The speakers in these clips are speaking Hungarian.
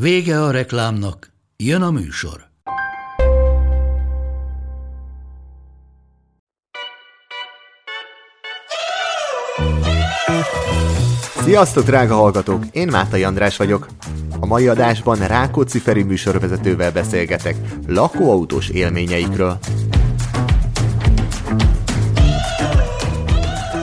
Vége a reklámnak, jön a műsor. Sziasztok, drága hallgatók! Én Mátai András vagyok. A mai adásban Rákóczi Feri műsorvezetővel beszélgetek lakóautós élményeikről.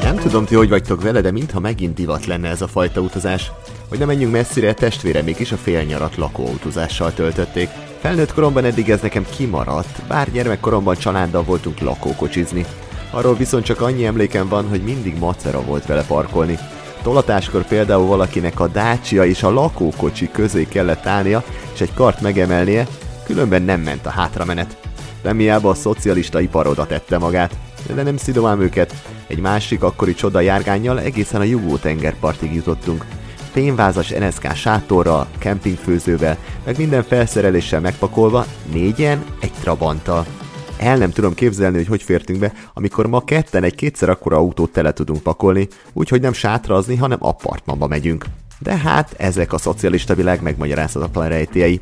Nem tudom, ti hogy vagytok vele, de mintha megint divat lenne ez a fajta utazás. Hogy nem menjünk messzire, testvérem is a félnyarat lakóautózással töltötték. Felnőtt koromban eddig ez nekem kimaradt, bár gyermekkoromban családdal voltunk lakókocsizni. Arról viszont csak annyi emlékem van, hogy mindig macera volt vele parkolni. Tolatáskor például valakinek a dácsia és a lakókocsi közé kellett állnia, és egy kart megemelnie, különben nem ment a hátramenet. Remiába a szocialista iparoda tette magát, de nem szidomám őket. Egy másik akkori csoda járgányjal egészen a Jugó tengerpartig jutottunk. Fényvázas NSK sátorral, kempingfőzővel, meg minden felszereléssel megpakolva, négyen egy trabanttal. El nem tudom képzelni, hogy hogy fértünk be, amikor ma ketten egy kétszer akkora autót tele tudunk pakolni, úgyhogy nem sátrazni, hanem apartmanba megyünk. De hát ezek a szocialista világ megmagyarázhatatlan rejtélyei.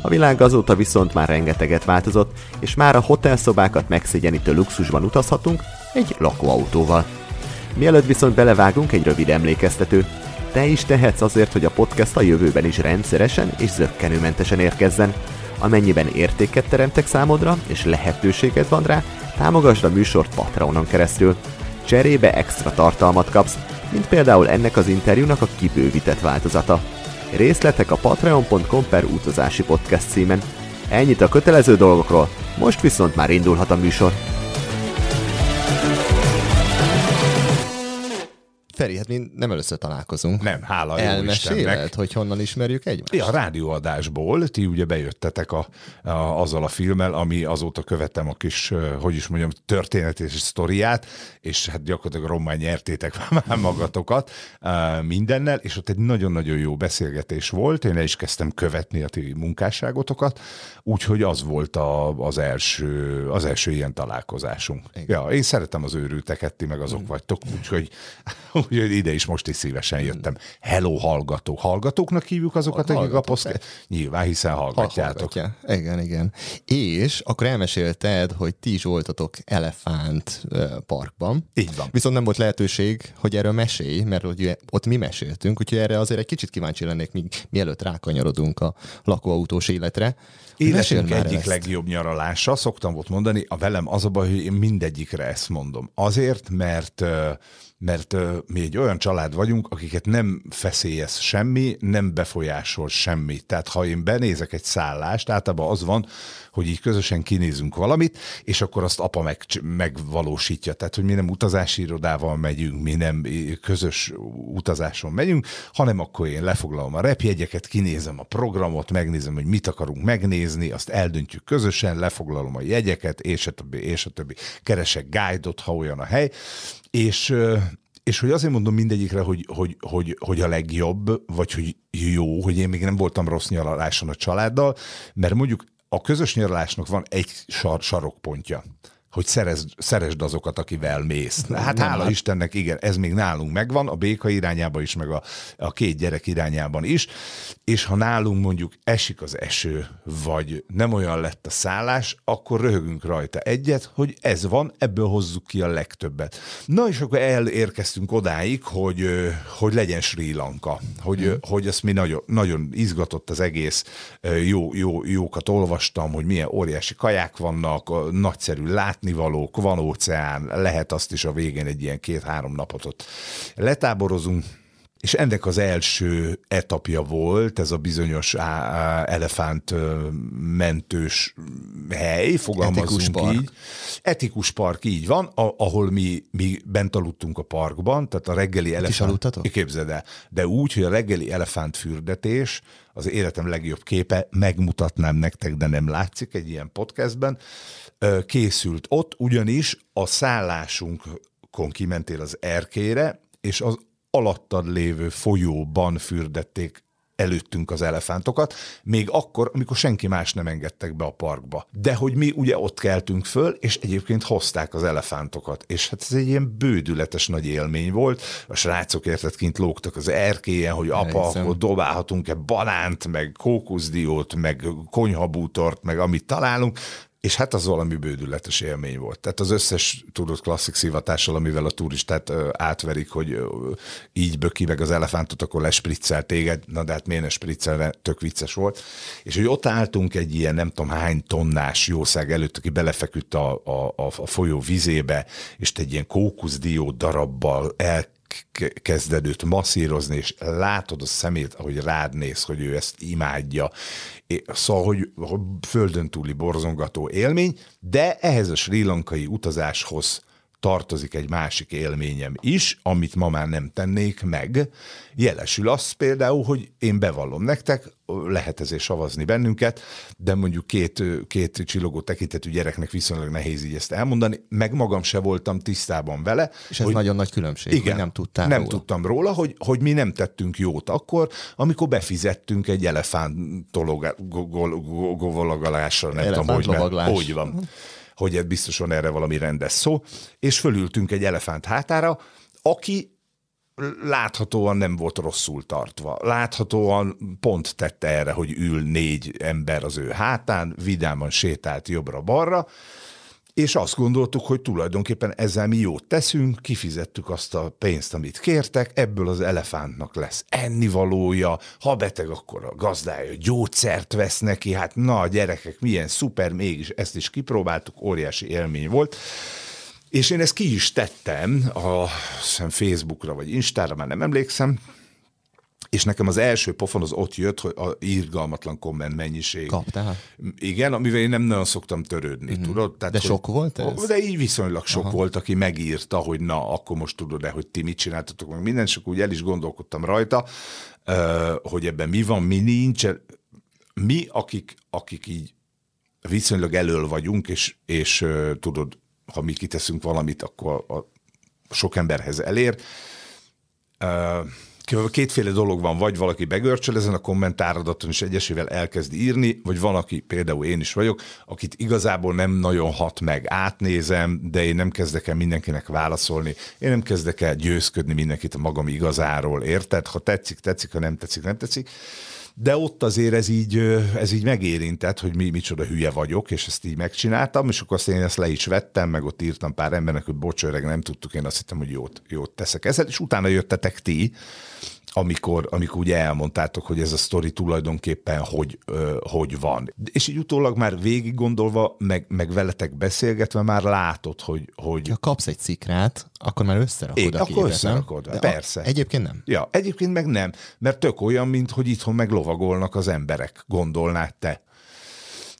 A világ azóta viszont már rengeteget változott, és már a hotelszobákat megszégyenítő luxusban utazhatunk egy lakóautóval. Mielőtt viszont belevágunk egy rövid emlékeztető. Te is tehetsz azért, hogy a podcast a jövőben is rendszeresen és zöggenőmentesen érkezzen. Amennyiben értéket teremtek számodra, és lehetőséged van rá, támogasd a műsort Patreonon keresztül. Cserébe extra tartalmat kapsz, mint például ennek az interjúnak a kibővített változata. Részletek a patreon.com per utazási podcast címen. Ennyit a kötelező dolgokról, most viszont már indulhat a műsor. Feri, hát mi nem először találkozunk. Nem, hála jó Elmeséled, Istennek. hogy honnan ismerjük egymást? Ja, a rádióadásból, ti ugye bejöttetek a, a, azzal a filmmel, ami azóta követtem a kis, hogy is mondjam, történet és sztoriát, és hát gyakorlatilag rommá nyertétek már magatokat mindennel, és ott egy nagyon-nagyon jó beszélgetés volt, én el is kezdtem követni a ti munkásságotokat, úgyhogy az volt a, az, első, az első ilyen találkozásunk. Igen. Ja, én szeretem az őrülteket, ti meg azok vagytok, úgyhogy, úgyhogy ide is most is szívesen jöttem. Hello hallgatók. Hallgatóknak hívjuk azokat, akik a poszke... Nyilván, hiszen hallgatjátok. Hallgatja. Igen, igen. És akkor elmesélted, hogy ti is voltatok Elefánt parkban. Így van. Viszont nem volt lehetőség, hogy erről mesélj, mert ugye ott mi meséltünk, úgyhogy erre azért egy kicsit kíváncsi lennék, míg, mielőtt rákanyarodunk a lakóautós életre. Életünk egyik ezt. legjobb nyaralása, szoktam volt mondani, a velem az a baj, hogy én mindegyikre ezt mondom. Azért, mert mert mi egy olyan család vagyunk, akiket nem feszélyez semmi, nem befolyásol semmi. Tehát ha én benézek egy szállást, általában az van, hogy így közösen kinézünk valamit, és akkor azt apa meg, megvalósítja. Tehát, hogy mi nem utazási irodával megyünk, mi nem közös utazáson megyünk, hanem akkor én lefoglalom a repjegyeket, kinézem a programot, megnézem, hogy mit akarunk megnézni, azt eldöntjük közösen, lefoglalom a jegyeket, és a többi, és a többi. Keresek guide-ot, ha olyan a hely, és és hogy azért mondom mindegyikre, hogy, hogy, hogy, hogy a legjobb, vagy hogy jó, hogy én még nem voltam rossz nyaraláson a családdal, mert mondjuk a közös nyaralásnak van egy sar, sarokpontja hogy szerez, szeresd azokat, akivel mész. Hát Nem, hála hát- Istennek, igen, ez még nálunk megvan, a béka irányában is, meg a, a két gyerek irányában is, és ha nálunk mondjuk esik az eső, vagy nem olyan lett a szállás, akkor röhögünk rajta egyet, hogy ez van, ebből hozzuk ki a legtöbbet. Na és akkor elérkeztünk odáig, hogy, hogy legyen Sri Lanka, hogy, ö, hogy ezt mi nagyon, nagyon izgatott az egész, jó, jó, jókat olvastam, hogy milyen óriási kaják vannak, nagyszerű látnivalók, van óceán, lehet azt is a végén egy ilyen két-három napot ott letáborozunk, és ennek az első etapja volt ez a bizonyos elefánt mentős hely, fogalmazunk Etikus park. így. Etikus park, így van, ahol mi, mi bent aludtunk a parkban, tehát a reggeli elefánt... Képzeld el. De úgy, hogy a reggeli elefántfürdetés az életem legjobb képe, megmutatnám nektek, de nem látszik egy ilyen podcastben, készült ott, ugyanis a szállásunkon kimentél az erkére, és az alattad lévő folyóban fürdették előttünk az elefántokat, még akkor, amikor senki más nem engedtek be a parkba. De hogy mi ugye ott keltünk föl, és egyébként hozták az elefántokat, és hát ez egy ilyen bődületes nagy élmény volt. A srácok érted kint lógtak az erkélyen, hogy apa, akkor dobálhatunk-e banánt, meg kókuszdiót, meg konyhabútort, meg amit találunk, és hát az valami bődületes élmény volt. Tehát az összes tudott klasszik szivatással, amivel a turistát átverik, hogy így böki meg az elefántot, akkor lespriccel téged, na de hát miért ne spriccelve, tök vicces volt. És hogy ott álltunk egy ilyen nem tudom hány tonnás jószág előtt, aki belefeküdt a, a, a, a folyó vizébe, és egy ilyen kókuszdió darabbal el kezded masszírozni, és látod a szemét, ahogy rád néz, hogy ő ezt imádja. Szóval, hogy földön túli borzongató élmény, de ehhez a sri lankai utazáshoz tartozik egy másik élményem is, amit ma már nem tennék meg. Jelesül az például, hogy én bevallom nektek, lehet ezért savazni bennünket, de mondjuk két, két csillogó tekintetű gyereknek viszonylag nehéz így ezt elmondani, meg magam se voltam tisztában vele. És ez hogy, nagyon nagy különbség, igen, nem tudtál Nem róla. tudtam róla, hogy, hogy mi nem tettünk jót akkor, amikor befizettünk egy elefánt govolagolásra, nem tudom, hogy, mert, hogy van hogy biztosan erre valami rendes szó, és fölültünk egy elefánt hátára, aki láthatóan nem volt rosszul tartva. Láthatóan pont tette erre, hogy ül négy ember az ő hátán, vidáman sétált jobbra-balra, és azt gondoltuk, hogy tulajdonképpen ezzel mi jót teszünk, kifizettük azt a pénzt, amit kértek, ebből az elefántnak lesz ennivalója, ha beteg, akkor a gazdája gyógyszert vesz neki, hát na gyerekek, milyen szuper, mégis ezt is kipróbáltuk, óriási élmény volt. És én ezt ki is tettem a Facebookra vagy Instára, már nem emlékszem, és nekem az első pofon az ott jött, hogy a írgalmatlan komment mennyiség. Kaptál? Igen, amivel én nem nagyon szoktam törődni, mm-hmm. tudod? Tehát, de hogy, sok volt ez? De így viszonylag sok Aha. volt, aki megírta, hogy na, akkor most tudod-e, hogy ti mit csináltatok, meg minden, csak úgy el is gondolkodtam rajta, hogy ebben mi van, mi nincs. Mi, akik, akik így viszonylag elől vagyunk, és, és tudod, ha mi kiteszünk valamit, akkor a, a sok emberhez elér kétféle dolog van, vagy valaki begörcsöl ezen a kommentáradaton, és egyesével elkezd írni, vagy van, aki, például én is vagyok, akit igazából nem nagyon hat meg, átnézem, de én nem kezdek el mindenkinek válaszolni, én nem kezdek el győzködni mindenkit a magam igazáról, érted? Ha tetszik, tetszik, ha nem tetszik, nem tetszik de ott azért ez így, ez így megérintett, hogy mi micsoda hülye vagyok, és ezt így megcsináltam, és akkor azt én ezt le is vettem, meg ott írtam pár embernek, hogy bocs, nem tudtuk, én azt hittem, hogy jót, jót teszek. Ezzel, és utána jöttetek ti, amikor, amikor ugye elmondtátok, hogy ez a sztori tulajdonképpen hogy, ö, hogy van. És így utólag már végig gondolva, meg, meg veletek beszélgetve már látod, hogy... hogy... Ha kapsz egy szikrát, akkor már összerakod é, a akkor képet, összerakod, nem? persze. A, egyébként nem. Ja, egyébként meg nem, mert tök olyan, mint hogy itthon meglovagolnak az emberek, gondolnád te.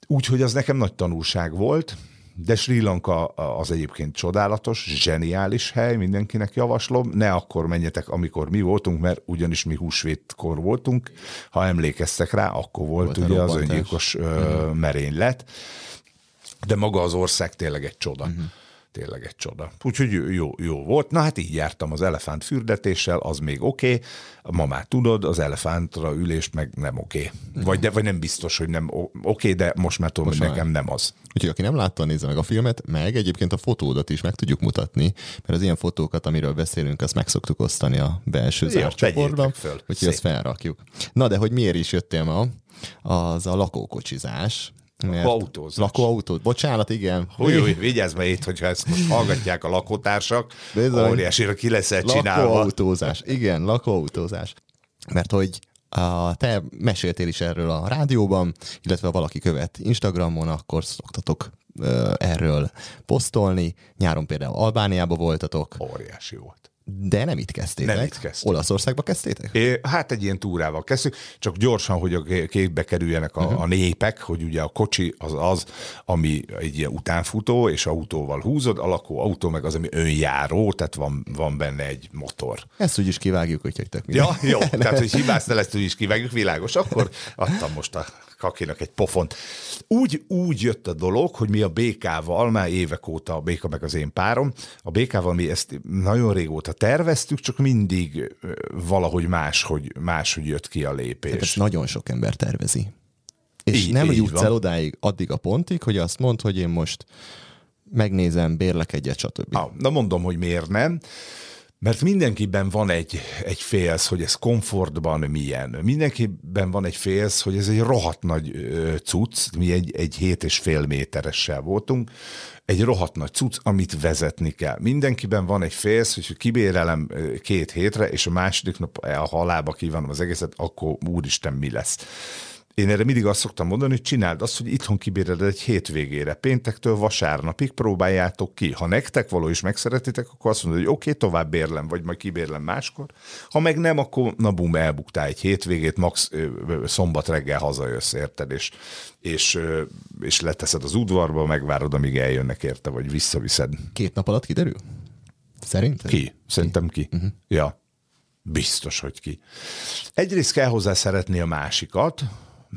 Úgyhogy az nekem nagy tanulság volt, de Sri Lanka az egyébként csodálatos, zseniális hely, mindenkinek javaslom. Ne akkor menjetek, amikor mi voltunk, mert ugyanis mi húsvétkor voltunk. Ha emlékeztek rá, akkor volt, volt ugye az öngyilkos uh-huh. merénylet. De maga az ország tényleg egy csoda. Uh-huh tényleg egy csoda. Úgyhogy jó, jó volt. Na hát így jártam az elefánt fürdetéssel, az még oké. Okay. Ma már tudod, az elefántra ülést meg nem oké. Okay. Vagy, de, vagy nem biztos, hogy nem oké, okay, de most már tudom, most hogy nekem nem az. Úgyhogy aki nem látta, nézze meg a filmet, meg egyébként a fotódat is meg tudjuk mutatni, mert az ilyen fotókat, amiről beszélünk, azt meg szoktuk osztani a belső zárt csoportban. Úgyhogy azt felrakjuk. Na de hogy miért is jöttél ma? Az a lakókocsizás, Lakóautózás. Lakóautó. Bocsánat, igen. Hogy, hogy vigyázz meg itt, hogyha ezt most hallgatják a lakótársak, óriásira ki lesz csinálva. Lakóautózás. Igen, lakóautózás. Mert hogy a, te meséltél is erről a rádióban, illetve ha valaki követ Instagramon, akkor szoktatok erről posztolni. Nyáron például Albániába voltatok. Óriási volt. De nem itt kezdtétek. Nem itt kezdtük. Olaszországba kezdtétek? É, hát egy ilyen túrával kezdtük, csak gyorsan, hogy a képbe kerüljenek a, uh-huh. a népek, hogy ugye a kocsi az az, ami egy ilyen utánfutó, és autóval húzod, a lakó autó meg az, ami önjáró, tehát van, van benne egy motor. Ezt úgy is kivágjuk, hogy jöttek Ja, jó, tehát hogy hibáztál, ezt úgy is kivágjuk, világos. Akkor adtam most a kakinak egy pofont. Úgy, úgy jött a dolog, hogy mi a BK-val, már évek óta a BK meg az én párom, a BK-val mi ezt nagyon régóta terveztük, csak mindig valahogy máshogy, máshogy jött ki a lépés. Tehát nagyon sok ember tervezi. És így, nem így jutsz van. el odáig, addig a pontig, hogy azt mond, hogy én most megnézem, bérlek egyet, stb. Ah, na mondom, hogy miért nem. Mert mindenkiben van egy, egy félsz, hogy ez komfortban milyen. Mindenkiben van egy félsz, hogy ez egy rohadt nagy cucc, mi egy, egy hét és fél méteressel voltunk, egy rohadt nagy cucc, amit vezetni kell. Mindenkiben van egy félsz, hogy kibérelem két hétre, és a második nap a halába kívánom az egészet, akkor úristen mi lesz én erre mindig azt szoktam mondani, hogy csináld azt, hogy itthon kibéred egy hétvégére, péntektől vasárnapig próbáljátok ki. Ha nektek való is megszeretitek, akkor azt mondod, hogy oké, okay, tovább bérlem, vagy majd kibérlem máskor. Ha meg nem, akkor na bum, elbuktál egy hétvégét, max szombat reggel hazajössz, érted, és, és, és leteszed az udvarba, megvárod, amíg eljönnek érte, vagy visszaviszed. Két nap alatt kiderül? Szerinted? Ki? Szerintem ki. Uh-huh. Ja. Biztos, hogy ki. Egyrészt kell hozzá szeretni a másikat,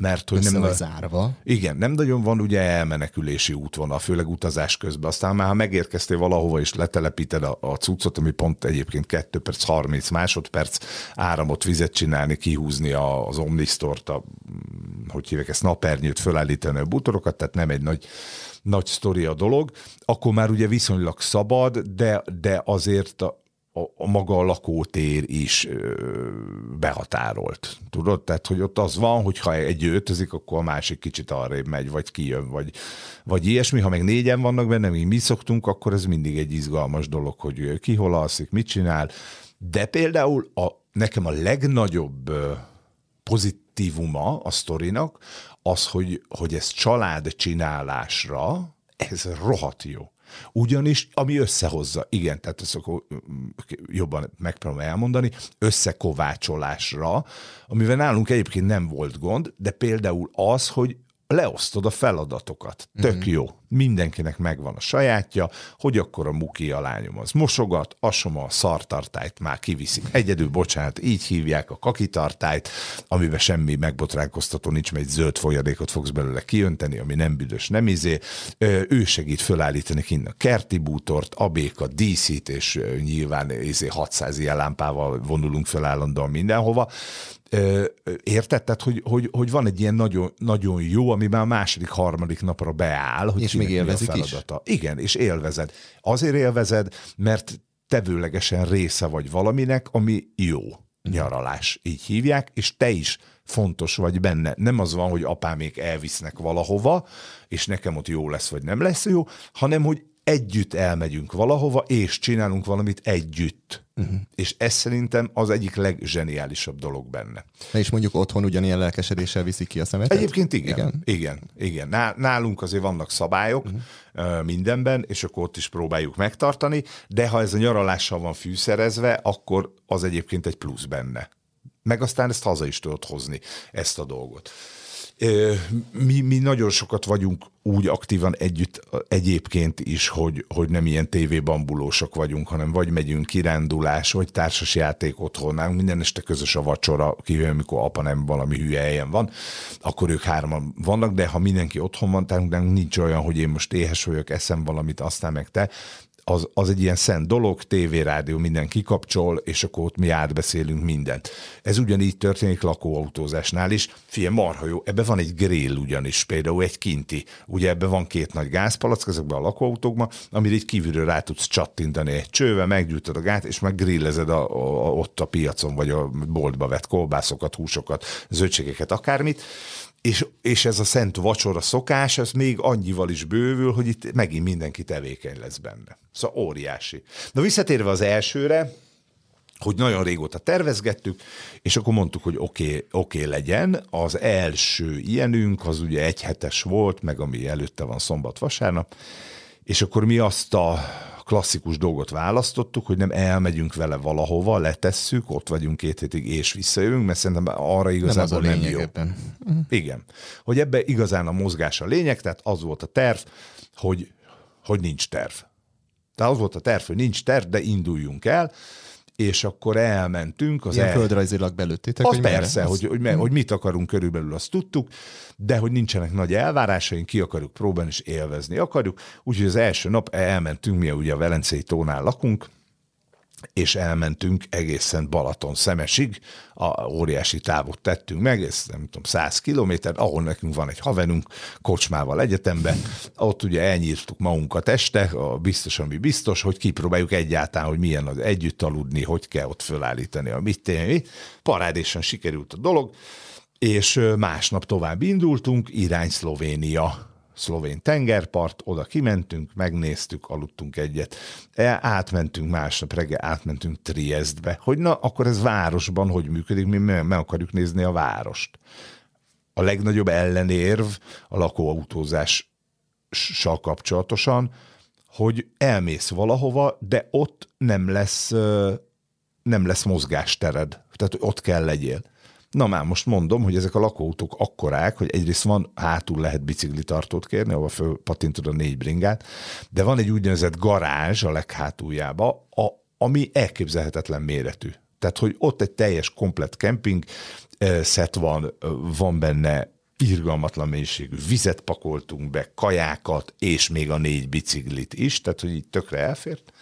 mert hogy nem... zárva. Igen, nem nagyon van ugye elmenekülési útvonal, főleg utazás közben. Aztán már ha megérkeztél valahova és letelepíted a, a cuccot, ami pont egyébként 2 perc, 30 másodperc áramot, vizet csinálni, kihúzni az Omnistort, a, hogy hívják ezt, napernyőt, fölállítani a butorokat, tehát nem egy nagy nagy sztori a dolog, akkor már ugye viszonylag szabad, de, de azért a, a, a maga a lakótér is ö, behatárolt. Tudod? Tehát, hogy ott az van, hogy ha egy öltözik, akkor a másik kicsit arrébb megy, vagy kijön, vagy, vagy ilyesmi. Ha meg négyen vannak benne, mi mi szoktunk, akkor ez mindig egy izgalmas dolog, hogy ki hol alszik, mit csinál. De például a, nekem a legnagyobb pozitívuma a sztorinak az, hogy, hogy ez család csinálásra, ez rohadt jó. Ugyanis, ami összehozza, igen, tehát ezt akkor jobban megpróbálom elmondani, összekovácsolásra, amivel nálunk egyébként nem volt gond, de például az, hogy leosztod a feladatokat. Tök mm-hmm. jó mindenkinek megvan a sajátja, hogy akkor a muki a lányom az mosogat, asoma a szartartályt már kiviszik. Egyedül, bocsánat, így hívják a kakitartályt, amiben semmi megbotránkoztató nincs, mert egy zöld folyadékot fogsz belőle kiönteni, ami nem büdös, nem izé. Ő segít fölállítani kint a kerti bútort, a béka, díszít, és nyilván izé 600 ilyen lámpával vonulunk fel állandóan mindenhova. Érted? Tehát, hogy, hogy, hogy van egy ilyen nagyon, nagyon jó, ami már a második, harmadik napra beáll, hogy és még élvezik is. Igen, és élvezed. Azért élvezed, mert tevőlegesen része vagy valaminek, ami jó. Nyaralás, így hívják, és te is fontos vagy benne. Nem az van, hogy apámék elvisznek valahova, és nekem ott jó lesz, vagy nem lesz jó, hanem hogy együtt elmegyünk valahova, és csinálunk valamit együtt. Uh-huh. És ez szerintem az egyik legzseniálisabb dolog benne. Na és mondjuk otthon ugyanilyen lelkesedéssel viszik ki a szemetet? Egyébként igen. Igen, igen. igen. Nálunk azért vannak szabályok uh-huh. mindenben, és akkor ott is próbáljuk megtartani, de ha ez a nyaralással van fűszerezve, akkor az egyébként egy plusz benne. Meg aztán ezt haza is tudod hozni, ezt a dolgot. Mi, mi nagyon sokat vagyunk úgy aktívan együtt egyébként is, hogy, hogy nem ilyen tévébambulósok vagyunk, hanem vagy megyünk kirándulás, vagy társas játék otthon, nálunk minden este közös a vacsora, kivéve amikor apa nem valami hülye helyen van, akkor ők hárman vannak, de ha mindenki otthon van, tehát nincs olyan, hogy én most éhes vagyok, eszem valamit, aztán meg te, az, az egy ilyen szent dolog, tévérádió, minden kikapcsol, és akkor ott mi átbeszélünk mindent. Ez ugyanígy történik lakóautózásnál is. Fie, marha jó, ebbe van egy grill ugyanis, például egy kinti. Ugye ebbe van két nagy gázpalack ezekben a lakóautókban, amire így kívülről rá tudsz csattintani egy csővel, meggyújtod a gát, és meg grillezed a, a, ott a piacon, vagy a boltba vett kolbászokat, húsokat, zöldségeket, akármit és, és ez a szent vacsora szokás, ez még annyival is bővül, hogy itt megint mindenki tevékeny lesz benne. Szóval óriási. Na visszatérve az elsőre, hogy nagyon régóta tervezgettük, és akkor mondtuk, hogy oké, okay, oké okay legyen. Az első ilyenünk, az ugye egy hetes volt, meg ami előtte van szombat-vasárnap, és akkor mi azt a klasszikus dolgot választottuk, hogy nem elmegyünk vele valahova, letesszük, ott vagyunk két hétig és visszajövünk, mert szerintem arra igazából nem, nem jó. Ebben. Igen. Hogy ebbe igazán a mozgás a lényeg, tehát az volt a terv, hogy, hogy nincs terv. Tehát az volt a terv, hogy nincs terv, de induljunk el, és akkor elmentünk. Az Ilyen el... földrajzilag belőttétek, az hogy persze, merre? hogy, hogy, hogy, hogy mit akarunk körülbelül, azt tudtuk, de hogy nincsenek nagy elvárásaink, ki akarjuk próbálni és élvezni akarjuk. Úgyhogy az első nap elmentünk, mi ugye a Velencei tónál lakunk, és elmentünk egészen Balaton szemesig, a óriási távot tettünk meg, ez nem tudom, 100 kilométer, ahol nekünk van egy haverunk, kocsmával egyetemben, ott ugye elnyírtuk magunkat este, a biztos, ami biztos, hogy kipróbáljuk egyáltalán, hogy milyen az együtt aludni, hogy kell ott fölállítani a mit tenni. Parádésen sikerült a dolog, és másnap tovább indultunk, irány Szlovénia szlovén tengerpart, oda kimentünk, megnéztük, aludtunk egyet, e, átmentünk másnap reggel, átmentünk Triestbe, hogy na, akkor ez városban hogy működik, mi meg akarjuk nézni a várost. A legnagyobb ellenérv a lakóautózással kapcsolatosan, hogy elmész valahova, de ott nem lesz, nem lesz mozgástered, tehát ott kell legyél. Na már most mondom, hogy ezek a lakóautók akkorák, hogy egyrészt van, hátul lehet biciklitartót kérni, ahol fölpatintod a négy bringát, de van egy úgynevezett garázs a leghátuljába, a, ami elképzelhetetlen méretű. Tehát, hogy ott egy teljes, komplet kemping szet van, van benne irgalmatlan mennyiségű vizet pakoltunk be, kajákat, és még a négy biciklit is, tehát, hogy így tökre elfért.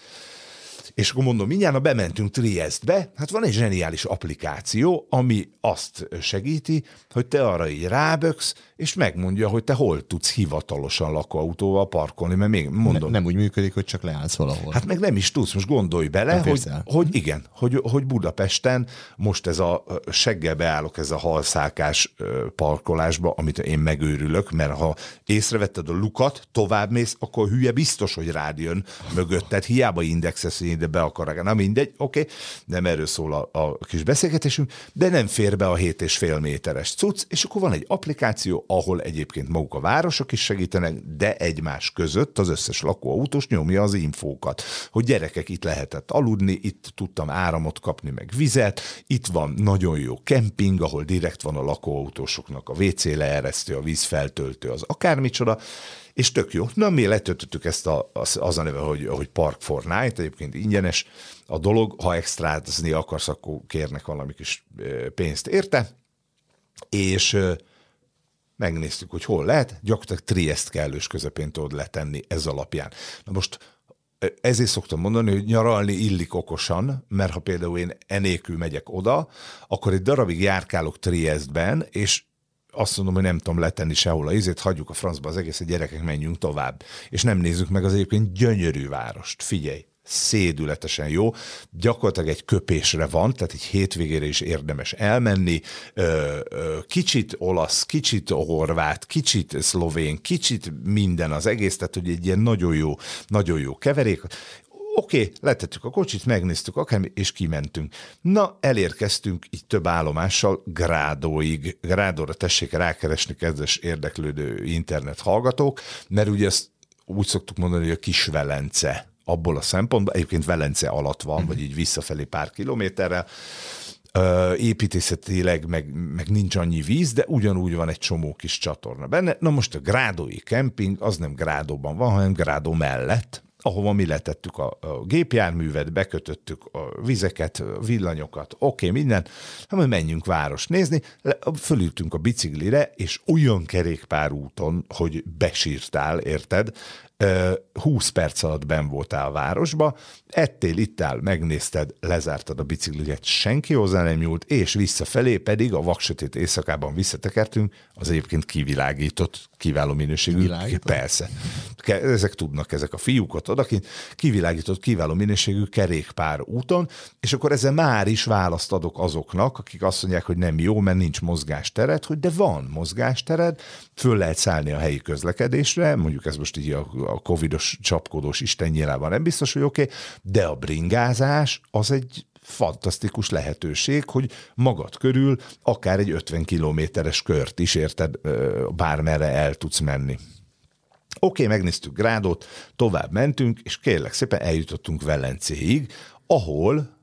És akkor mondom, mindjárt bementünk Triestbe, hát van egy zseniális applikáció, ami azt segíti, hogy te arra így ráböksz, és megmondja, hogy te hol tudsz hivatalosan lakóautóval parkolni, mert még mondom. Ne, nem úgy működik, hogy csak leállsz valahol. Hát meg nem is tudsz, most gondolj bele, hogy, hogy igen, hogy, hogy Budapesten most ez a seggel beállok ez a halszálkás parkolásba, amit én megőrülök, mert ha észrevetted a lukat, továbbmész, akkor hülye biztos, hogy rád jön mögötted, hiába indexesz, ide be akarok. Na mindegy, oké, okay, nem erről szól a, a kis beszélgetésünk, de nem fér be a 7,5 méteres cucc, és akkor van egy applikáció, ahol egyébként maguk a városok is segítenek, de egymás között az összes lakóautós nyomja az infókat, hogy gyerekek itt lehetett aludni, itt tudtam áramot kapni, meg vizet, itt van nagyon jó kemping, ahol direkt van a lakóautósoknak a WC leeresztő, a vízfeltöltő, az akármicsoda, és tök jó. Na, mi letöltöttük ezt a, az, az a neve, hogy, hogy Park for Night, egyébként ingyenes a dolog, ha extrázni akarsz, akkor kérnek valami kis pénzt érte, és megnéztük, hogy hol lehet, gyakorlatilag Triest kellős közepén tudod letenni ez alapján. Na most ezért szoktam mondani, hogy nyaralni illik okosan, mert ha például én enélkül megyek oda, akkor egy darabig járkálok Triestben, és azt mondom, hogy nem tudom letenni sehol a izét, hagyjuk a francba az egész, a gyerekek menjünk tovább. És nem nézzük meg az egyébként gyönyörű várost. Figyelj, szédületesen jó. Gyakorlatilag egy köpésre van, tehát egy hétvégére is érdemes elmenni. Kicsit olasz, kicsit horvát, kicsit szlovén, kicsit minden az egész, tehát hogy egy ilyen nagyon jó, nagyon jó keverék. Oké, okay, letettük a kocsit, megnéztük akármi, és kimentünk. Na, elérkeztünk így több állomással Grádóig. Grádóra tessék rákeresni, kedves érdeklődő internet hallgatók, mert ugye ezt úgy szoktuk mondani, hogy a kis Velence abból a szempontból, egyébként Velence alatt van, mm. vagy így visszafelé pár kilométerrel, építészetileg meg, meg nincs annyi víz, de ugyanúgy van egy csomó kis csatorna benne. Na most a Grádói kemping, az nem Grádóban van, hanem Grádó mellett, ahova mi letettük a, a gépjárművet, bekötöttük a vizeket, villanyokat, oké, okay, minden, hát menjünk város nézni, fölültünk a biciklire, és olyan kerékpárúton, hogy besírtál, érted, 20 perc alatt ben voltál a városba, ettél, ittál, megnézted, lezártad a bicikliget, senki hozzá nem nyúlt, és visszafelé pedig a vaksötét éjszakában visszatekertünk, az egyébként kivilágított, kiváló minőségű. Kivilágított? Persze. Ezek tudnak, ezek a fiúk ott odakint, kivilágított, kiváló minőségű kerékpár úton, és akkor ezzel már is választ adok azoknak, akik azt mondják, hogy nem jó, mert nincs mozgástered, hogy de van mozgástered, föl lehet szállni a helyi közlekedésre, mondjuk ez most így a, a covidos csapkodós Isten nyilában nem biztos, hogy oké, okay, de a bringázás az egy fantasztikus lehetőség, hogy magad körül akár egy 50 kilométeres kört is, érted, bármerre el tudsz menni. Oké, okay, megnéztük Grádot, tovább mentünk, és kérlek szépen eljutottunk Velencéig, ahol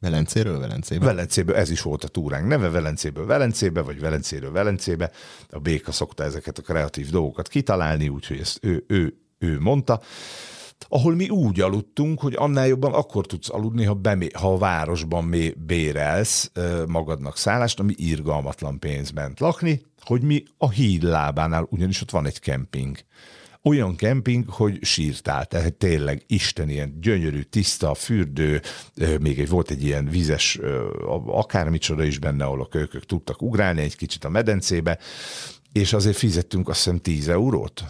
Velencéről Velencébe? Velencéből, ez is volt a túránk neve, Velencéből Velencébe, vagy Velencéről Velencébe. A Béka szokta ezeket a kreatív dolgokat kitalálni, úgyhogy ezt ő, ő, ő mondta ahol mi úgy aludtunk, hogy annál jobban akkor tudsz aludni, ha, bemé, ha a városban mé, bérelsz magadnak szállást, ami irgalmatlan pénz ment lakni, hogy mi a híd lábánál, ugyanis ott van egy kemping olyan kemping, hogy sírtál, tehát tényleg Isten ilyen gyönyörű, tiszta, fürdő, még egy volt egy ilyen vizes, akármicsoda is benne, ahol a kölykök tudtak ugrálni egy kicsit a medencébe, és azért fizettünk azt hiszem 10 eurót.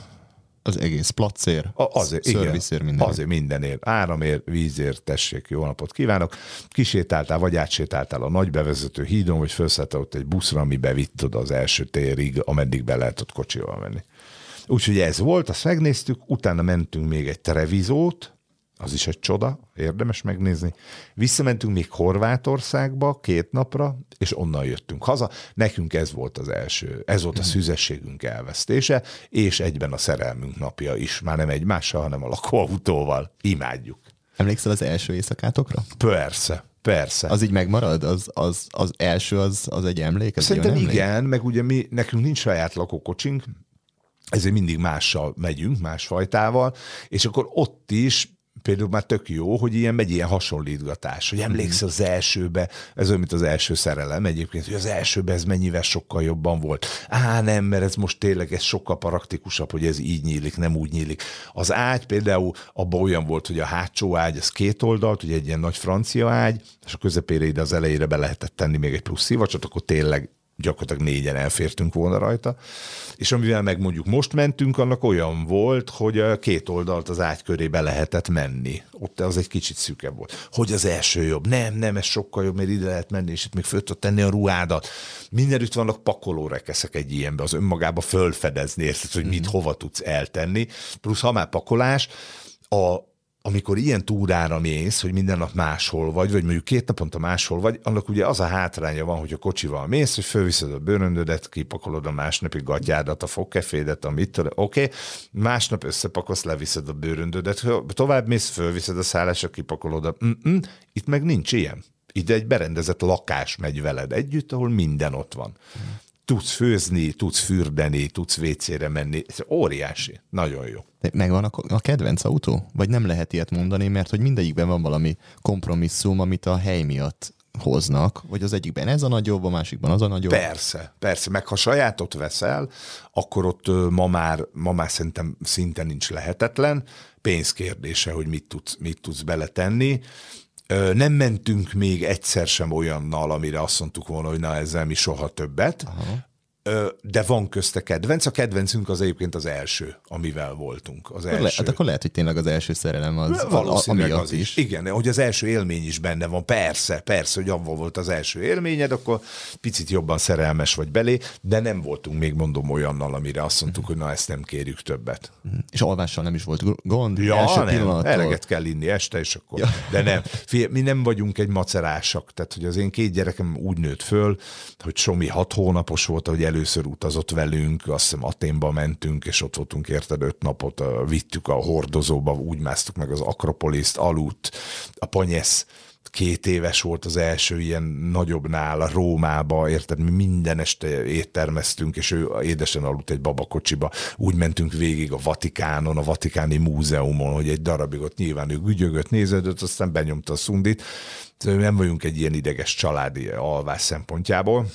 Az egész placér, a, azért, igen, minden. Azért mindenért. Áramért, vízért, tessék, jó napot kívánok. Kisétáltál, vagy átsétáltál a nagy bevezető hídon, vagy felszálltál ott egy buszra, ami bevitt oda az első térig, ameddig be lehet ott kocsival menni. Úgyhogy ez volt, azt megnéztük, utána mentünk még egy Trevizót, az is egy csoda, érdemes megnézni. Visszamentünk még Horvátországba két napra, és onnan jöttünk haza. Nekünk ez volt az első, ez volt a hmm. szüzességünk elvesztése, és egyben a szerelmünk napja is. Már nem egymással, hanem a lakóautóval. Imádjuk. Emlékszel az első éjszakátokra? Persze. Persze. Az így megmarad? Az, az, az első az, az egy emlék? Az Szerintem emlék? igen, meg ugye mi, nekünk nincs saját lakókocsink, ezért mindig mással megyünk, másfajtával, és akkor ott is például már tök jó, hogy ilyen megy ilyen hasonlítgatás, hogy emlékszel az elsőbe, ez olyan, mint az első szerelem egyébként, hogy az elsőbe ez mennyivel sokkal jobban volt. Á, nem, mert ez most tényleg ez sokkal praktikusabb, hogy ez így nyílik, nem úgy nyílik. Az ágy például abban olyan volt, hogy a hátsó ágy, az két oldalt, ugye egy ilyen nagy francia ágy, és a közepére ide az elejére be lehetett tenni még egy plusz szivacsot, akkor tényleg gyakorlatilag négyen elfértünk volna rajta. És amivel meg mondjuk most mentünk, annak olyan volt, hogy a két oldalt az ágy körébe lehetett menni. Ott az egy kicsit szűkebb volt. Hogy az első jobb? Nem, nem, ez sokkal jobb, mert ide lehet menni, és itt még föl tudod tenni a ruhádat. Mindenütt vannak pakolórekeszek egy ilyenbe, az önmagába fölfedezni, érted, hogy mit mhm. hova tudsz eltenni. Plusz ha már pakolás, a, amikor ilyen túrára mész, hogy minden nap máshol vagy, vagy mondjuk két naponta máshol vagy, annak ugye az a hátránya van, hogy a kocsival mész, hogy fölviszed a bőröndödet, kipakolod a másnapi gatyádat, a fogkefédet, amit oké, okay. másnap összepakolsz, leviszed a bőröndödet, tovább mész, fölviszed a szállásra, kipakolod a... Mm-mm. Itt meg nincs ilyen. Itt egy berendezett lakás megy veled együtt, ahol minden ott van tudsz főzni, tudsz fürdeni, tudsz vécére menni. Ez óriási. Nagyon jó. Megvan a, a kedvenc autó? Vagy nem lehet ilyet mondani, mert hogy mindegyikben van valami kompromisszum, amit a hely miatt hoznak, vagy az egyikben ez a nagyobb, a másikban az a nagyobb? Persze, persze, meg ha sajátot veszel, akkor ott ma már, ma már szerintem szinte nincs lehetetlen, pénzkérdése, hogy mit tudsz, mit tudsz beletenni, nem mentünk még egyszer sem olyannal, amire azt mondtuk volna, hogy na ezzel mi soha többet. Aha de van közte kedvenc. A kedvencünk az egyébként az első, amivel voltunk. Az első. Le, hát akkor lehet, hogy tényleg az első szerelem az, Valószínűleg az is. is. Igen, hogy az első élmény is benne van. Persze, persze, hogy avval volt az első élményed, akkor picit jobban szerelmes vagy belé, de nem voltunk még mondom olyannal, amire azt mondtuk, hogy na ezt nem kérjük többet. Mhm. És alvással nem is volt gond? Ja, első nem. Eleget kell inni este, és akkor. Ja. De nem. Fé, mi nem vagyunk egy macerásak. Tehát, hogy az én két gyerekem úgy nőtt föl, hogy Somi hat hónapos volt, hogy először utazott velünk, azt hiszem Aténba mentünk, és ott voltunk érted öt napot, vittük a hordozóba, úgy másztuk meg az Akropoliszt, aludt, a Panyesz két éves volt az első ilyen nagyobbnál a Rómába, érted, mi minden este éttermeztünk, és ő édesen aludt egy babakocsiba. Úgy mentünk végig a Vatikánon, a Vatikáni Múzeumon, hogy egy darabig ott nyilván ő gügyögött, néződött, aztán benyomta a szundit. Nem vagyunk egy ilyen ideges családi alvás szempontjából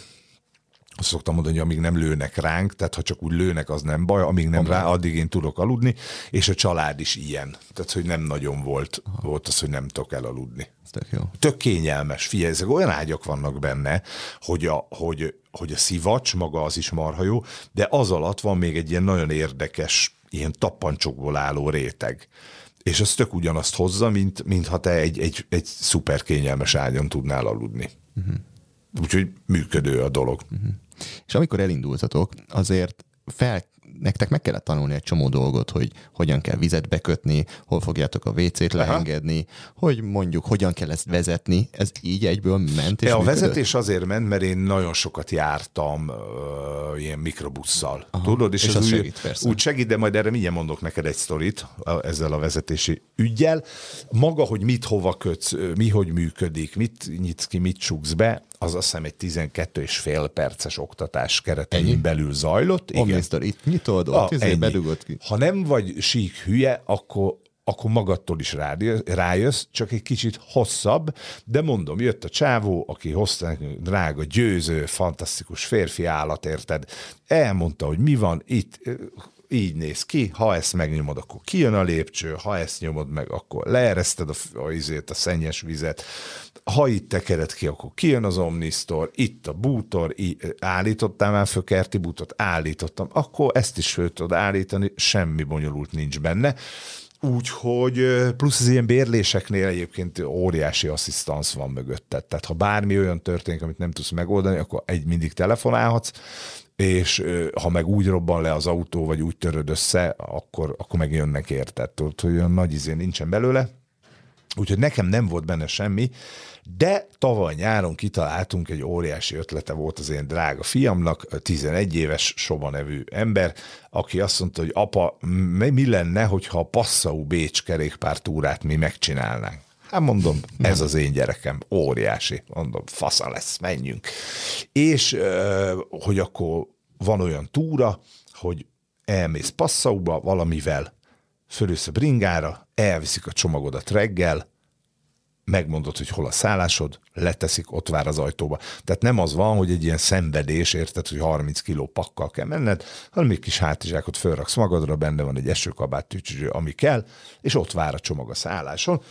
azt szoktam mondani, hogy amíg nem lőnek ránk, tehát ha csak úgy lőnek, az nem baj, amíg nem rá, addig én tudok aludni, és a család is ilyen. Tehát, hogy nem nagyon volt, Aha. volt az, hogy nem tudok elaludni. tök jó. Tök kényelmes. Figyelj, ezek olyan ágyak vannak benne, hogy a, hogy, hogy a szivacs maga az is marha jó, de az alatt van még egy ilyen nagyon érdekes, ilyen tappancsokból álló réteg. És az tök ugyanazt hozza, mint, mint ha te egy, egy, egy szuper kényelmes ágyon tudnál aludni. Uh-huh. Úgyhogy működő a dolog. Uh-huh. És amikor elindultatok, azért fel nektek meg kellett tanulni egy csomó dolgot, hogy hogyan kell vizet bekötni, hol fogjátok a WC-t leengedni, hogy mondjuk hogyan kell ezt vezetni. Ez így egyből ment és A működött? vezetés azért ment, mert én nagyon sokat jártam uh, ilyen mikrobusszal. Aha, Tudod, és, és ez úgy, segít, persze. úgy segít, de majd erre mindjárt mondok neked egy sztorit ezzel a vezetési ügyjel. Maga, hogy mit hova kötsz, mi hogy működik, mit nyitsz ki, mit csuksz be, az azt hiszem egy 12 és fél perces oktatás keretein ennyi? belül zajlott. Igen. Omnisztor, itt nyitod, ott ah, izé bedugod ki. Ha nem vagy sík hülye, akkor akkor magadtól is rájössz, csak egy kicsit hosszabb, de mondom, jött a csávó, aki hozta nekünk drága, győző, fantasztikus férfi állat, érted? Elmondta, hogy mi van itt, így néz ki, ha ezt megnyomod, akkor kijön a lépcső, ha ezt nyomod meg, akkor leereszted a, a, izét, a szennyes vizet, ha itt tekered ki, akkor kijön az Omnistor, itt a bútor, í- állítottál már föl kerti bútot, állítottam, akkor ezt is föl tudod állítani, semmi bonyolult nincs benne. Úgyhogy plusz az ilyen bérléseknél egyébként óriási asszisztans van mögötted. Tehát ha bármi olyan történik, amit nem tudsz megoldani, akkor egy mindig telefonálhatsz, és ha meg úgy robban le az autó, vagy úgy töröd össze, akkor, akkor meg jönnek érted. Tudod, hogy olyan nagy izé nincsen belőle. Úgyhogy nekem nem volt benne semmi, de tavaly nyáron kitaláltunk egy óriási ötlete volt az én drága fiamnak, 11 éves Soba nevű ember, aki azt mondta, hogy apa, mi lenne, hogyha a Passau Bécs kerékpártúrát mi megcsinálnánk. Hát mondom, ez az én gyerekem, óriási. Mondom, fasza lesz, menjünk. És hogy akkor van olyan túra, hogy elmész Passauba valamivel, fölülsz a bringára, elviszik a csomagodat reggel, megmondod, hogy hol a szállásod, leteszik, ott vár az ajtóba. Tehát nem az van, hogy egy ilyen szenvedés, érted, hogy 30 kiló pakkal kell menned, hanem egy kis hátizsákot fölraksz magadra, benne van egy esőkabát, tücsüzső, ami kell, és ott vár a csomag a szálláson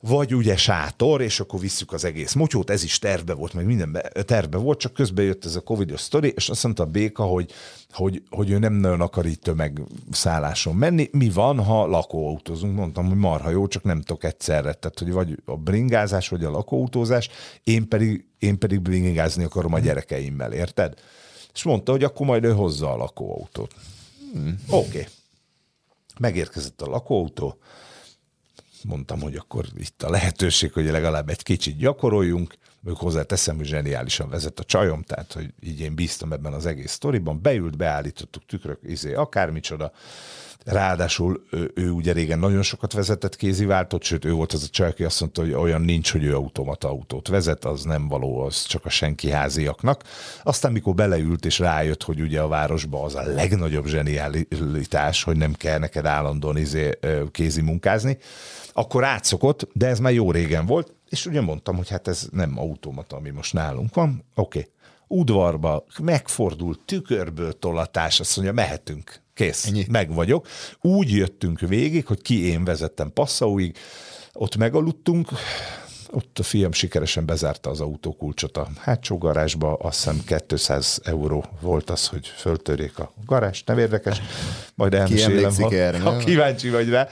vagy ugye sátor, és akkor visszük az egész motyót, ez is terve volt, meg minden terve volt, csak közben jött ez a Covid-os sztori, és azt mondta a Béka, hogy, hogy, hogy ő nem nagyon akar itt tömegszálláson menni. Mi van, ha lakóautózunk? Mondtam, hogy marha jó, csak nem tudok egyszerre. Tehát, hogy vagy a bringázás, vagy a lakóautózás, én pedig, én pedig bringázni akarom a gyerekeimmel, érted? És mondta, hogy akkor majd ő hozza a lakóautót. Hmm. Oké. Okay. Megérkezett a lakóautó, mondtam, hogy akkor itt a lehetőség, hogy legalább egy kicsit gyakoroljunk, ők hozzáteszem, hogy zseniálisan vezet a csajom, tehát hogy így én bíztam ebben az egész sztoriban, beült, beállítottuk tükrök, izé, akármicsoda, Ráadásul ő, ő ugye régen nagyon sokat vezetett kéziváltót, sőt ő volt az a csaj, aki azt mondta, hogy olyan nincs, hogy ő automata autót vezet, az nem való, az csak a senki háziaknak. Aztán mikor beleült és rájött, hogy ugye a városban az a legnagyobb zsenialitás, hogy nem kell neked állandóan izé, kézi munkázni, akkor átszokott, de ez már jó régen volt, és ugye mondtam, hogy hát ez nem automata, ami most nálunk van. Oké. Okay. Udvarba megfordult tükörből tolatás, azt mondja, mehetünk. Kész, Ennyi. meg vagyok. Úgy jöttünk végig, hogy ki én vezettem Passauig, ott megaludtunk, ott a fiam sikeresen bezárta az autókulcsot a hátsó garázsba, azt hiszem 200 euró volt az, hogy föltörjék a garást, nem érdekes, majd elmesélem, ha, erre, ha kíváncsi vagy rá.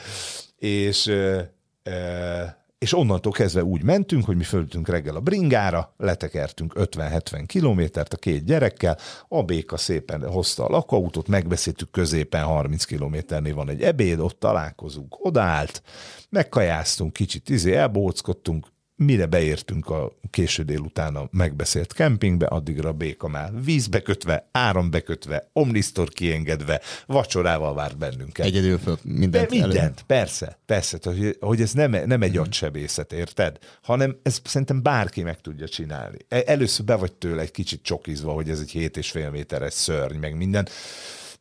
És e, e, és onnantól kezdve úgy mentünk, hogy mi föltünk reggel a bringára, letekertünk 50-70 kilométert a két gyerekkel, a béka szépen hozta a lakóautót, megbeszéltük középen 30 kilométernél van egy ebéd, ott találkozunk, odaállt, megkajáztunk kicsit, izé, elbóckodtunk, mire beértünk a késő délután a megbeszélt kempingbe, addigra a béka már vízbe kötve, árambe kötve, omnisztor kiengedve, vacsorával vár bennünket. Egyedül föl mindent. De mindent, elő. persze, persze, hogy, hogy ez nem, nem egy mm. agysebészet, érted? Hanem ez szerintem bárki meg tudja csinálni. E, először be vagy tőle egy kicsit csokizva, hogy ez egy 7,5 méteres szörny, meg minden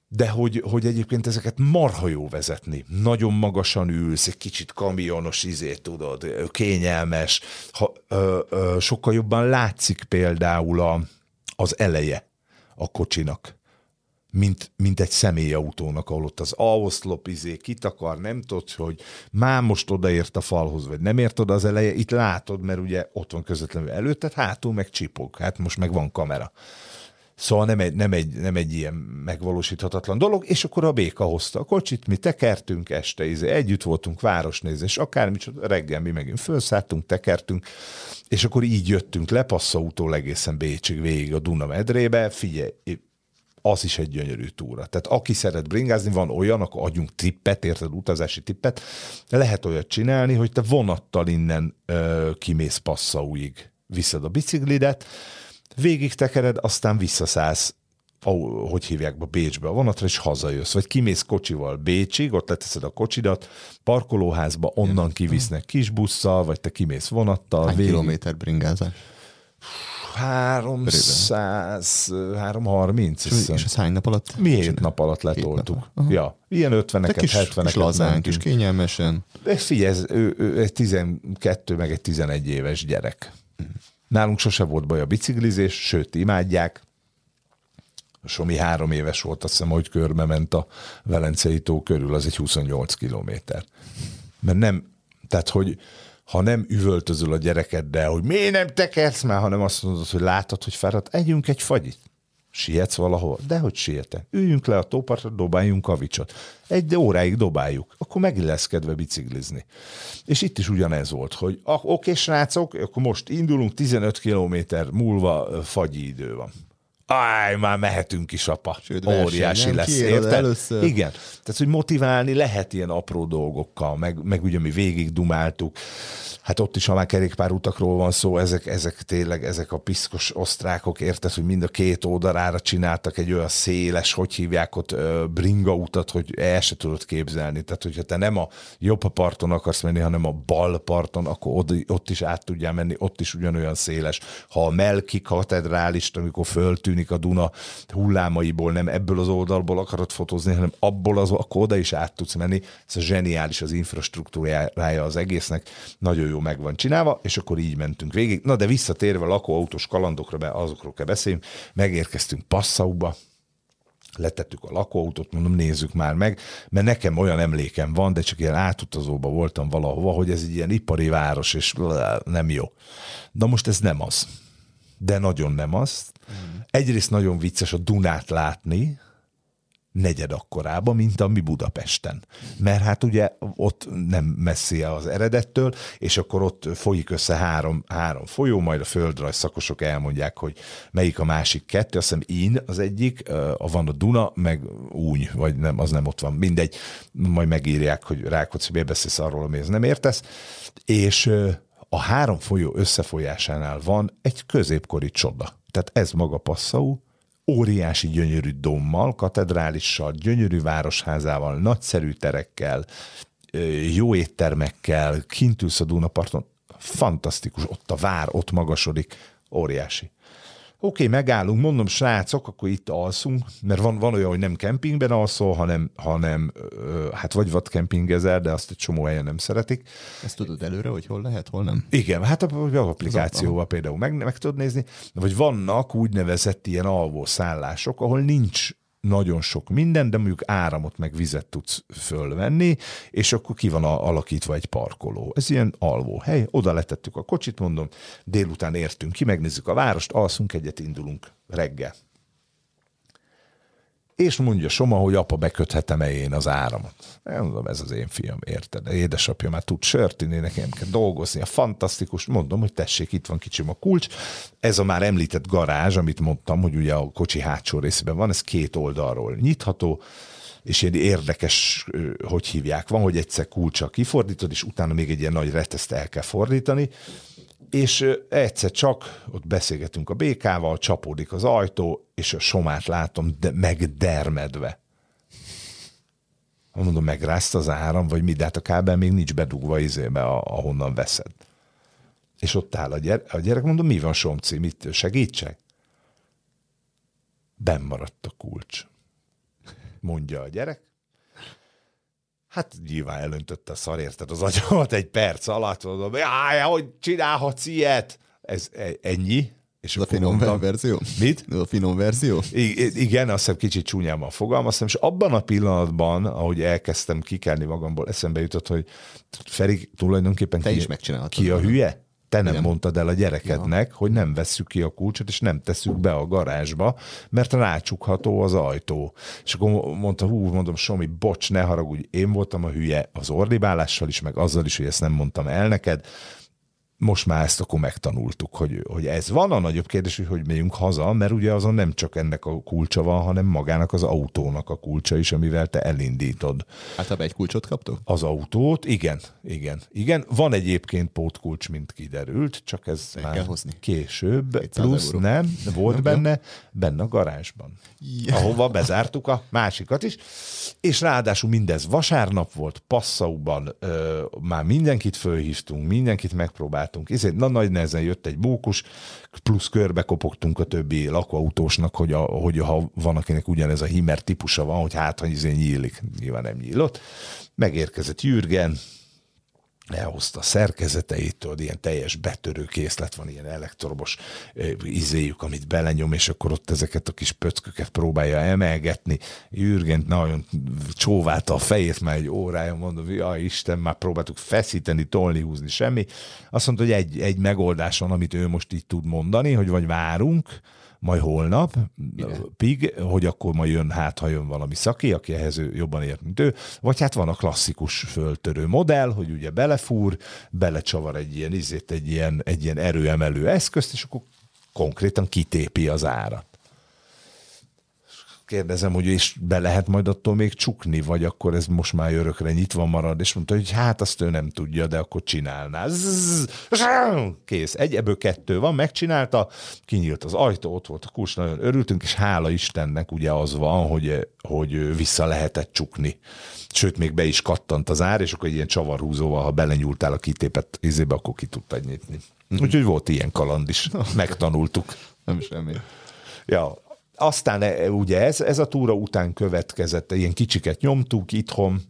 de hogy, hogy egyébként ezeket marha jó vezetni. Nagyon magasan ülsz, egy kicsit kamionos izé, tudod, kényelmes, ha, ö, ö, sokkal jobban látszik például a, az eleje a kocsinak mint, mint egy személyautónak, ahol ott az A-oszlop izé kitakar, nem tudod, hogy már most odaért a falhoz, vagy nem ért oda az eleje, itt látod, mert ugye ott van közvetlenül előtted, hátul meg csipog, hát most meg van kamera. Szóval nem egy, nem, egy, nem egy ilyen megvalósíthatatlan dolog, és akkor a béka hozta a kocsit, mi tekertünk este, izé, együtt voltunk városnézés, akármicsoda, reggel mi megint felszálltunk, tekertünk, és akkor így jöttünk le, passzautól egészen Bécsig végig a Duna medrébe, figyelj, az is egy gyönyörű túra. Tehát aki szeret bringázni, van olyan, akkor adjunk tippet, érted, utazási tippet, lehet olyat csinálni, hogy te vonattal innen ö, kimész Passauig, viszed a biciklidet, végig tekered, aztán visszaszállsz hogy hívják be Bécsbe a vonatra, és hazajössz. Vagy kimész kocsival Bécsig, ott leteszed a kocsidat, parkolóházba, onnan kivisznek kis busszal, vagy te kimész vonattal. Hány végig... kilométer bringázás? 300, 330. És, és ez hány nap alatt? Mi hét nap alatt letoltuk. Ja, ilyen 50-eket, 70-eket. Kis lazán, kis kényelmesen. De figyelj, ez, ő, ő, egy 12 meg egy 11 éves gyerek. Nálunk sose volt baj a biciklizés, sőt, imádják. Somi három éves volt, azt hiszem, hogy körbe ment a Velencei tó körül, az egy 28 kilométer. Mert nem, tehát hogy ha nem üvöltözöl a gyerekeddel, hogy miért nem tekersz már, hanem azt mondod, hogy látod, hogy fáradt, együnk egy fagyit. Sietsz valahol? De hogy sietek. Üljünk le a tópartra, dobáljunk kavicsot. Egy óráig dobáljuk, akkor meg lesz kedve biciklizni. És itt is ugyanez volt, hogy ah, oké, srácok, akkor most indulunk, 15 kilométer múlva fagyi idő van. Áj, már mehetünk is, apa. Sőt, Óriási lesz, érted? Először. Igen. Tehát, hogy motiválni lehet ilyen apró dolgokkal, meg, meg ugye mi végig dumáltuk hát ott is, ha már kerékpárutakról van szó, ezek, ezek tényleg, ezek a piszkos osztrákok, érted, hogy mind a két oldalára csináltak egy olyan széles, hogy hívják ott bringa utat, hogy el se tudod képzelni. Tehát, hogyha te nem a jobb parton akarsz menni, hanem a bal parton, akkor ott, ott is át tudjál menni, ott is ugyanolyan széles. Ha a Melki katedrálist, amikor föltűnik a Duna hullámaiból, nem ebből az oldalból akarod fotózni, hanem abból az, akkor oda is át tudsz menni. Ez a zseniális az infrastruktúrája az egésznek. Nagyon jó meg van csinálva, és akkor így mentünk végig. Na de visszatérve a lakóautós kalandokra, be, azokról kell beszéljünk, megérkeztünk Passauba, letettük a lakóautót, mondom, nézzük már meg, mert nekem olyan emlékem van, de csak ilyen átutazóba voltam valahova, hogy ez egy ilyen ipari város, és nem jó. De most ez nem az. De nagyon nem az. Mm. Egyrészt nagyon vicces a Dunát látni, negyed akkorába, mint ami Budapesten. Mert hát ugye ott nem messzi az eredettől, és akkor ott folyik össze három, három folyó, majd a földrajz szakosok elmondják, hogy melyik a másik kettő, azt hiszem Ín az egyik, a van a Duna, meg Úny, vagy nem, az nem ott van, mindegy, majd megírják, hogy Rákóczi, miért beszélsz arról, ami ez nem értesz, és a három folyó összefolyásánál van egy középkori csoda. Tehát ez maga Passau, óriási gyönyörű dommal, katedrálissal, gyönyörű városházával, nagyszerű terekkel, jó éttermekkel, kint ülsz a Dunaparton, fantasztikus, ott a vár, ott magasodik, óriási. Oké, okay, megállunk, mondom, srácok, akkor itt alszunk, mert van, van olyan, hogy nem kempingben alszol, hanem, hanem hát vagy vad kempingezel, de azt egy csomó helyen nem szeretik. Ezt tudod előre, hogy hol lehet, hol nem? Igen, hát az applikációval például meg, meg tudod nézni, vagy vannak úgynevezett ilyen alvó szállások, ahol nincs nagyon sok minden, de mondjuk áramot meg vizet tudsz fölvenni, és akkor ki van alakítva egy parkoló. Ez ilyen alvó hely, oda letettük a kocsit, mondom, délután értünk ki, megnézzük a várost, alszunk egyet, indulunk reggel és mondja Soma, hogy apa, beköthetem-e én az áramot. Én mondom, ez az én fiam, érted? Édesapja már tud sört inni, nekem kell dolgozni, a fantasztikus. Mondom, hogy tessék, itt van kicsim a kulcs. Ez a már említett garázs, amit mondtam, hogy ugye a kocsi hátsó részében van, ez két oldalról nyitható, és ilyen érdekes, hogy hívják, van, hogy egyszer kulcsa kifordítod, és utána még egy ilyen nagy reteszt el kell fordítani, és egyszer csak ott beszélgetünk a békával, csapódik az ajtó, és a somát látom de megdermedve. Mondom, megrázt az áram, vagy mi, de hát a kábel még nincs bedugva izébe, ahonnan veszed. És ott áll a gyerek, a gyerek mondom, mi van Somci, mit segítsek? Ben maradt a kulcs. Mondja a gyerek, Hát nyilván elöntötte a szar, érted az agyamat egy perc alatt, mondom, jaj, hogy csinálhatsz ilyet? Ez e, ennyi. És ez a finom mondtam, verzió? Mit? Ez a finom verzió? I- igen, azt hiszem kicsit csúnyában fogalmaztam, és abban a pillanatban, ahogy elkezdtem kikelni magamból, eszembe jutott, hogy Feri tulajdonképpen Te ki, is ki a hülye? Te nem, nem mondtad el a gyerekednek, ja. hogy nem vesszük ki a kulcsot, és nem tesszük be a garázsba, mert rácsukható az ajtó. És akkor mondta, hú, mondom, Somi, bocs, ne haragudj, én voltam a hülye az ordibálással is, meg azzal is, hogy ezt nem mondtam el neked. Most már ezt akkor megtanultuk, hogy, hogy ez van. A nagyobb kérdés, hogy hogy megyünk haza, mert ugye azon nem csak ennek a kulcsa van, hanem magának az autónak a kulcsa is, amivel te elindítod. Hát egy kulcsot kaptok? Az autót, igen, igen, igen. Van egyébként pótkulcs, mint kiderült, csak ez Meg már kell hozni. később, plusz euró. nem, volt Nem, benne, benne a garázsban, Ja. ahova bezártuk a másikat is, és ráadásul mindez vasárnap volt, Passauban, ö, már mindenkit fölhívtunk, mindenkit megpróbáltunk, ezért na nagy nehezen jött egy bókus, plusz körbe kopogtunk a többi lakóautósnak, hogy, a, hogy ha van, akinek ugyanez a himer típusa van, hogy hát, hogy izé nyílik, nyilván nem nyílott. Megérkezett Jürgen, elhozta a szerkezeteit, tudod, ilyen teljes betörő készlet van, ilyen elektromos izéjük, amit belenyom, és akkor ott ezeket a kis pöcköket próbálja emelgetni. Jürgen nagyon csóválta a fejét már egy órája, mondom, ja Isten, már próbáltuk feszíteni, tolni, húzni, semmi. Azt mondta, hogy egy, egy megoldás van, amit ő most így tud mondani, hogy vagy várunk, majd holnap, pig, hogy akkor majd jön, hát ha jön valami szaki, aki ehhez jobban ért, mint ő, vagy hát van a klasszikus föltörő modell, hogy ugye belefúr, belecsavar egy ilyen izét, egy ilyen, egy ilyen erőemelő eszközt, és akkor konkrétan kitépi az árat. Kérdezem, hogy és be lehet majd attól még csukni, vagy akkor ez most már örökre nyitva marad, és mondta, hogy hát azt ő nem tudja, de akkor csinálná. Zzz, Kész. Egy, ebből kettő van, megcsinálta, kinyílt az ajtó, ott volt a kulcs, nagyon örültünk, és hála Istennek ugye az van, hogy, hogy vissza lehetett csukni. Sőt, még be is kattant az ár, és akkor egy ilyen csavarhúzóval, ha belenyúltál a kitépet izébe, akkor ki tudtad nyitni. Úgyhogy volt ilyen kaland is. Megtanultuk. Nem semmi. Ja, aztán e, ugye ez, ez a túra után következett, ilyen kicsiket nyomtuk itthon,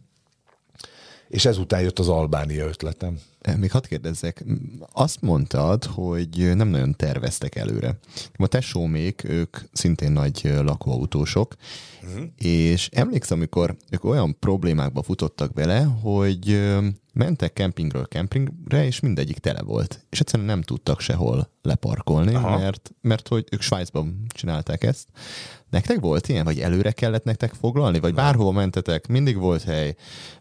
és ezután jött az Albánia ötletem. Eh, Még hadd kérdezzek, azt mondtad, hogy nem nagyon terveztek előre. A tesómék, ők szintén nagy ö, lakóautósok, uh-huh. és emlékszem, amikor ők olyan problémákba futottak bele, hogy ö, mentek kempingről kempingre, és mindegyik tele volt. És egyszerűen nem tudtak sehol leparkolni, Aha. mert, mert hogy ők Svájcban csinálták ezt. Nektek volt ilyen, vagy előre kellett nektek foglalni, vagy bárhova mentetek, mindig volt hely,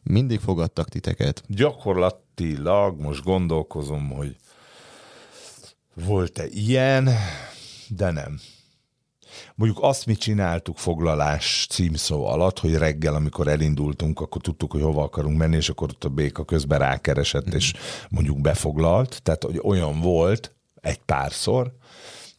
mindig fogadtak titeket. Gyakorlatilag most gondolkozom, hogy volt-e ilyen, de nem. Mondjuk azt mi csináltuk foglalás címszó alatt, hogy reggel, amikor elindultunk, akkor tudtuk, hogy hova akarunk menni, és akkor ott a béka közben rákeresett, és mondjuk befoglalt. Tehát, hogy olyan volt egy párszor,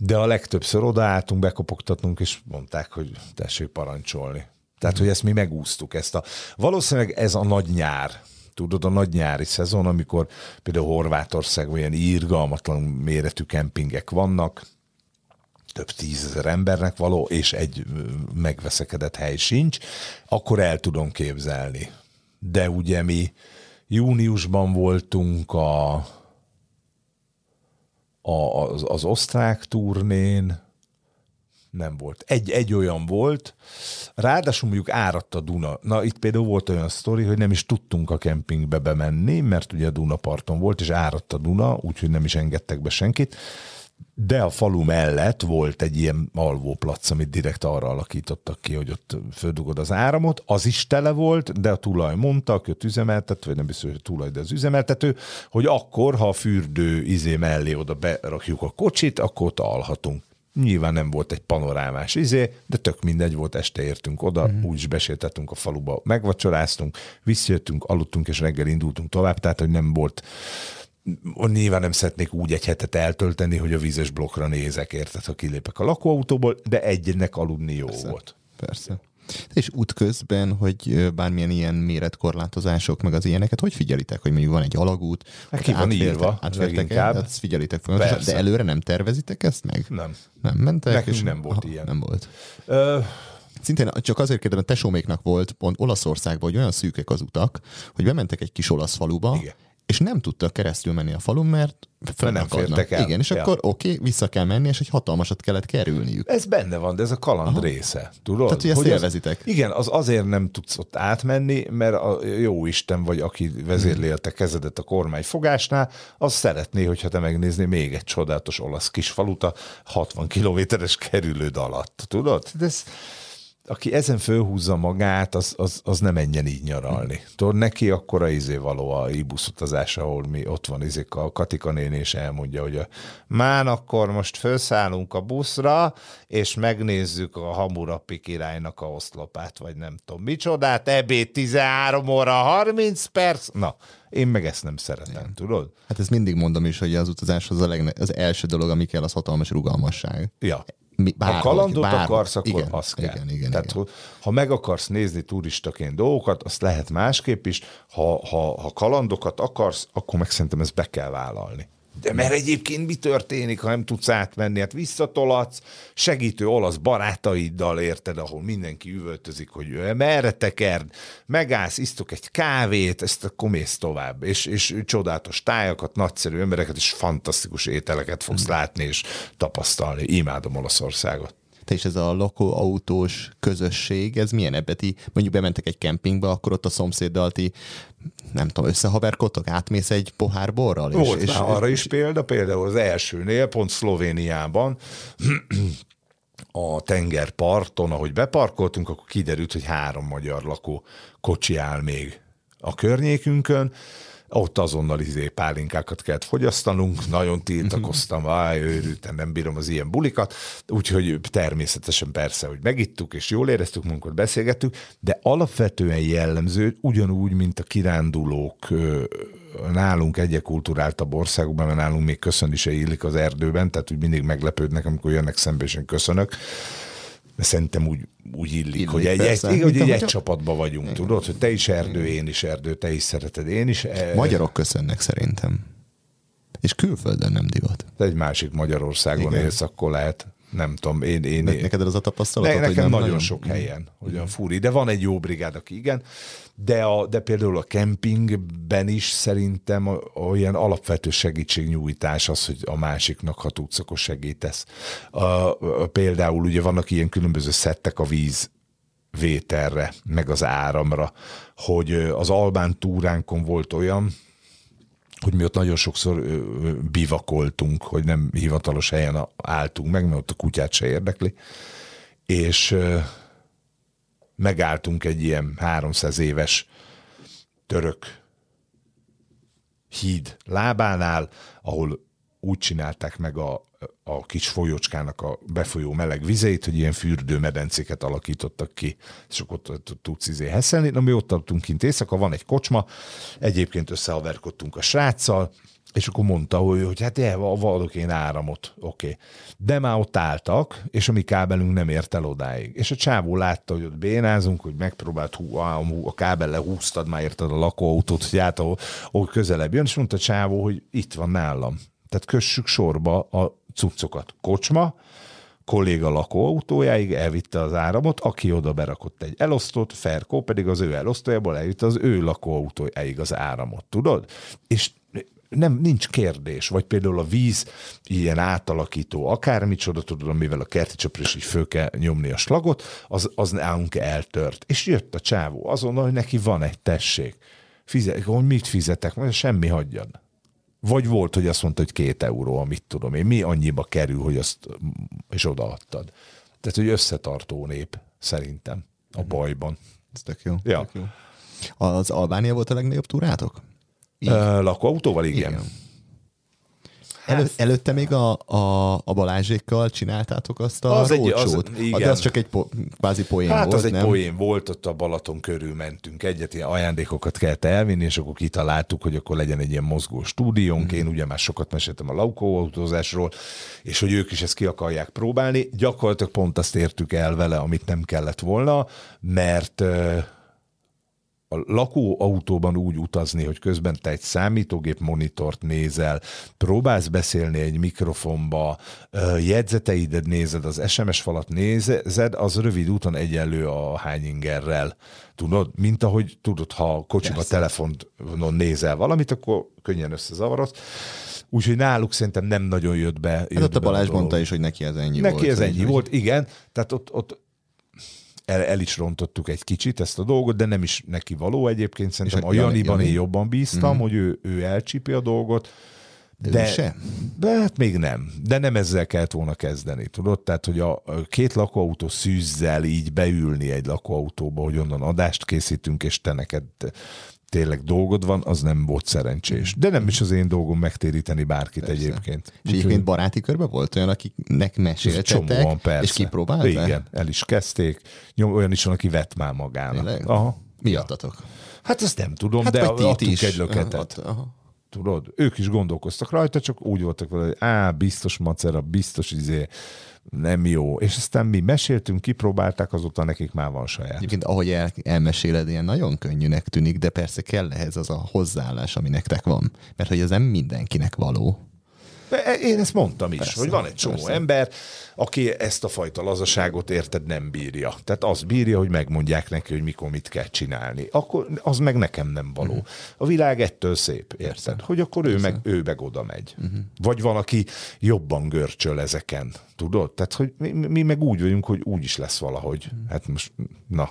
de a legtöbbször odaálltunk, bekopogtatunk, és mondták, hogy tessék parancsolni. Tehát, hogy ezt mi megúsztuk. Ezt a, valószínűleg ez a nagy nyár, tudod, a nagy nyári szezon, amikor például Horvátországban ilyen írgalmatlan méretű kempingek vannak, több tízezer embernek való, és egy megveszekedett hely sincs, akkor el tudom képzelni. De ugye mi júniusban voltunk a, a, az, az osztrák turnén, nem volt. Egy, egy olyan volt, ráadásul mondjuk áradt a Duna. Na, itt például volt olyan sztori, hogy nem is tudtunk a kempingbe bemenni, mert ugye a Dunaparton volt, és áradt a Duna, úgyhogy nem is engedtek be senkit. De a falu mellett volt egy ilyen alvóplac, amit direkt arra alakítottak ki, hogy ott földugod az áramot. Az is tele volt, de a tulaj mondta, aki ott üzemeltető, vagy nem biztos, hogy a tulaj, de az üzemeltető, hogy akkor, ha a fürdő izé mellé oda berakjuk a kocsit, akkor ott alhatunk. Nyilván nem volt egy panorámás izé, de tök mindegy volt, este értünk oda, mm. úgyis besétáltunk a faluba, megvacsoráztunk, visszajöttünk, aludtunk, és reggel indultunk tovább, tehát, hogy nem volt nyilván nem szeretnék úgy egy hetet eltölteni, hogy a vízes blokkra nézek, érted, ha kilépek a lakóautóból, de egynek aludni jó Persze. volt. Persze. És útközben, hogy bármilyen ilyen méretkorlátozások, meg az ilyeneket, hogy figyelitek, hogy mondjuk van egy alagút, Hát ki van írva, leginkább. el, azt figyelitek folyamatosan, de előre nem tervezitek ezt meg? Nem. Nem mentek? Nekünk nem volt ilyen. Nem volt. Ö, Szintén csak azért kérdezem, a tesóméknak volt pont Olaszországban, hogy olyan szűkek az utak, hogy bementek egy kis olasz faluba, Igen. És nem tudtak keresztül menni a falun, mert el. Igen, és Ja. akkor oké, okay, vissza kell menni, és egy hatalmasat kellett kerülniük. Ez benne van, de ez a kaland Aha. része. Tudod? Tehát, hogy ezt az- élvezitek. Igen, az azért nem tudsz ott átmenni, mert a jó Isten vagy, aki vezérlélte kezedet a kormány fogásnál, az szeretné, hogyha te megnézné még egy csodálatos olasz kis falut a 60 kilométeres kerülőd alatt. Tudod? De ez, aki ezen fölhúzza magát, az, az, az nem menjen így nyaralni. Tudod, neki akkor a izé való a ibusz utazás, ahol mi ott van izék a Katika néni, és elmondja, hogy a, már akkor most felszállunk a buszra, és megnézzük a Hamurapi királynak a oszlopát, vagy nem tudom micsodát, ebéd 13 óra 30 perc. Na, én meg ezt nem szeretem, Igen. tudod? Hát ezt mindig mondom is, hogy az utazás az, a legne- az első dolog, ami kell, az hatalmas rugalmasság. Ja. Mi, bárhogy, ha kalandot bárhogy, akarsz, akkor igen, az kell. Igen, igen, Tehát, igen. ha meg akarsz nézni turistaként dolgokat, azt lehet másképp is. Ha, ha, ha kalandokat akarsz, akkor meg szerintem ezt be kell vállalni. De mert egyébként mi történik, ha nem tudsz átmenni? Hát visszatolatsz, segítő olasz barátaiddal érted, ahol mindenki üvöltözik, hogy merre tekerd, megállsz, isztok egy kávét, ezt akkor mész tovább. És, és csodálatos tájakat, nagyszerű embereket, és fantasztikus ételeket fogsz mm. látni és tapasztalni. Imádom Olaszországot te is ez a lakóautós közösség, ez milyen ebbeti? Mondjuk bementek egy kempingbe, akkor ott a szomszéddal ti nem tudom, összehaverkodtok, átmész egy pohár borral? Volt és, és, arra is példa, például az elsőnél, pont Szlovéniában, a tengerparton, ahogy beparkoltunk, akkor kiderült, hogy három magyar lakó kocsi áll még a környékünkön, ott azonnal izé pálinkákat kellett fogyasztanunk, nagyon tiltakoztam, áj, őrültem, nem bírom az ilyen bulikat, úgyhogy természetesen persze, hogy megittuk, és jól éreztük magunkat, beszélgettük, de alapvetően jellemző, ugyanúgy, mint a kirándulók nálunk egyek kulturáltabb országokban, mert nálunk még köszönni se illik az erdőben, tehát úgy mindig meglepődnek, amikor jönnek szembe, és én köszönök de szerintem úgy, úgy illik, illik hogy egy, egy, egy, hogy egy, egy csapatban vagyunk, Igen. tudod, hogy te is erdő, Igen. én is erdő, te is szereted, én is. E- Magyarok köszönnek szerintem. És külföldön nem divat. De egy másik Magyarországon Igen. élsz, akkor lehet nem tudom, én... én, ne, neked az a tapasztalat? Ne, nekem nem nagyon, nagyon sok helyen, hogy a furi, de van egy jó brigád, aki igen, de, a, de például a kempingben is szerintem olyan alapvető segítségnyújtás az, hogy a másiknak, ha tudsz, akkor segítesz. A, a, például ugye vannak ilyen különböző szettek a víz vételre, meg az áramra, hogy az Albán túránkon volt olyan, hogy mi ott nagyon sokszor bivakoltunk, hogy nem hivatalos helyen álltunk meg, mert ott a kutyát se érdekli, és megálltunk egy ilyen 300 éves török híd lábánál, ahol úgy csinálták meg a, a kis folyócskának a befolyó meleg vizeit, hogy ilyen fürdőmedencéket alakítottak ki, és akkor ott tudsz izé heszelni. Na, mi ott adtunk kint éjszaka, van egy kocsma, egyébként összehaverkodtunk a sráccal, és akkor mondta, hogy, hogy hát je, adok én áramot, oké. Okay. De már ott álltak, és a mi kábelünk nem ért el odáig. És a csávó látta, hogy ott bénázunk, hogy megpróbált, hú, a, a kábel lehúztad, már érted a lakóautót, hogy át, ahol, ahol közelebb jön, és mondta a csávó, hogy itt van nálam. Tehát kössük sorba a cuccokat. Kocsma, kolléga lakóautójáig elvitte az áramot, aki oda berakott egy elosztót, Ferkó pedig az ő elosztójából elvitte az ő lakóautójáig az áramot, tudod? És nem, nincs kérdés, vagy például a víz ilyen átalakító akármicsoda, tudod, amivel a kerti csöpre is így föl kell nyomni a slagot, az, az nálunk eltört. És jött a csávó azonnal, hogy neki van egy tessék. Fizet, hogy mit fizetek? Majd semmi hagyjad. Vagy volt, hogy azt mondta, hogy két euró, amit tudom én. Mi annyiba kerül, hogy azt és odaadtad. Tehát, hogy összetartó nép, szerintem, a mhm. bajban. Ez tök jó. Ja. Tök jó. Az Albánia volt a legnagyobb túrátok? Uh, lakóautóval, igen. igen. Elő, előtte még a, a, a Balázsékkal csináltátok azt a az egy, az, igen. De az csak egy po, kvázi poén hát volt, az egy nem? poén volt, ott a Balaton körül mentünk egyet, ilyen ajándékokat kellett elvinni, és akkor kitaláltuk, hogy akkor legyen egy ilyen mozgó stúdiónk. Mm. Én ugye már sokat meséltem a laukóautózásról, és hogy ők is ezt ki akarják próbálni. Gyakorlatilag pont azt értük el vele, amit nem kellett volna, mert a lakóautóban úgy utazni, hogy közben te egy számítógép monitort nézel, próbálsz beszélni egy mikrofonba, jegyzeteidet nézed, az SMS falat nézed, az rövid úton egyenlő a hány ingerrel. Tudod, mint ahogy tudod, ha kocsiba telefonon nézel valamit, akkor könnyen összezavarodsz. Úgyhogy náluk szerintem nem nagyon jött be. Hát jött ott a Balázs mondta is, hogy neki ez ennyi neki volt. Neki ez ennyi volt, igen. Tehát ott, ott el, el is rontottuk egy kicsit ezt a dolgot, de nem is neki való egyébként. Szerintem a Janiban Jani? én jobban bíztam, mm. hogy ő, ő elcsipi a dolgot, De, de se? De hát még nem. De nem ezzel kellett volna kezdeni, tudod? Tehát, hogy a két lakóautó szűzzel így beülni egy lakóautóba, hogy onnan adást készítünk, és te neked tényleg dolgod van, az nem volt szerencsés. De nem is az én dolgom megtéríteni bárkit persze. egyébként. És egyébként baráti körbe volt olyan, akiknek meséltetek, van, persze. és kipróbálták? Igen, el is kezdték. Olyan is van, aki vett már magának. Tényleg? Aha. Miattatok? Hát ezt nem tudom, hát de adtunk is. egy löketet. Aha, aha. Tudod? Ők is gondolkoztak rajta, csak úgy voltak vele, hogy á, biztos macera, biztos izé, nem jó. És aztán mi meséltünk, kipróbálták, azóta nekik már van saját. Egyébként ahogy el, elmeséled, ilyen nagyon könnyűnek tűnik, de persze kell ehhez az a hozzáállás, ami nektek van. Mert hogy ez nem mindenkinek való. Én ezt mondtam is, persze, hogy van egy csomó persze. ember, aki ezt a fajta lazaságot érted nem bírja. Tehát az bírja, hogy megmondják neki, hogy mikor mit kell csinálni. Akkor az meg nekem nem való. Uh-huh. A világ ettől szép, érted? Persze. Hogy akkor ő meg, ő meg oda megy. Uh-huh. Vagy van, aki jobban görcsöl ezeken. Tudod? Tehát, hogy mi, mi meg úgy vagyunk, hogy úgy is lesz valahogy. Uh-huh. Hát most, na,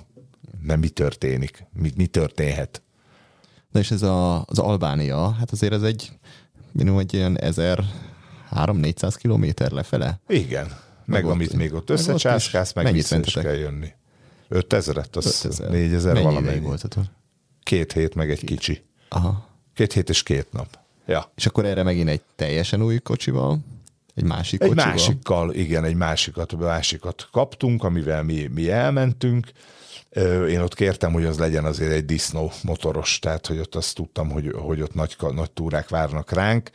nem mi történik? Mi, mi történhet? Na és ez a, az Albánia, hát azért ez egy minimum egy ilyen 1000-3-400 kilométer lefele? Igen. Meg, meg amit még ott összecsászkálsz, meg, meg vissza is kell jönni. 5000-et, az 5000. 4000 valamennyi. voltatok? Két hét, meg egy kicsi. Aha. Két hét és két nap. Ja. És akkor erre megint egy teljesen új kocsival? Egy másik egy kocsival? másikkal, igen, egy másikat, másikat kaptunk, amivel mi, mi elmentünk. Én ott kértem, hogy az legyen azért egy disznó motoros, tehát hogy ott azt tudtam, hogy, hogy ott nagy, nagy túrák várnak ránk.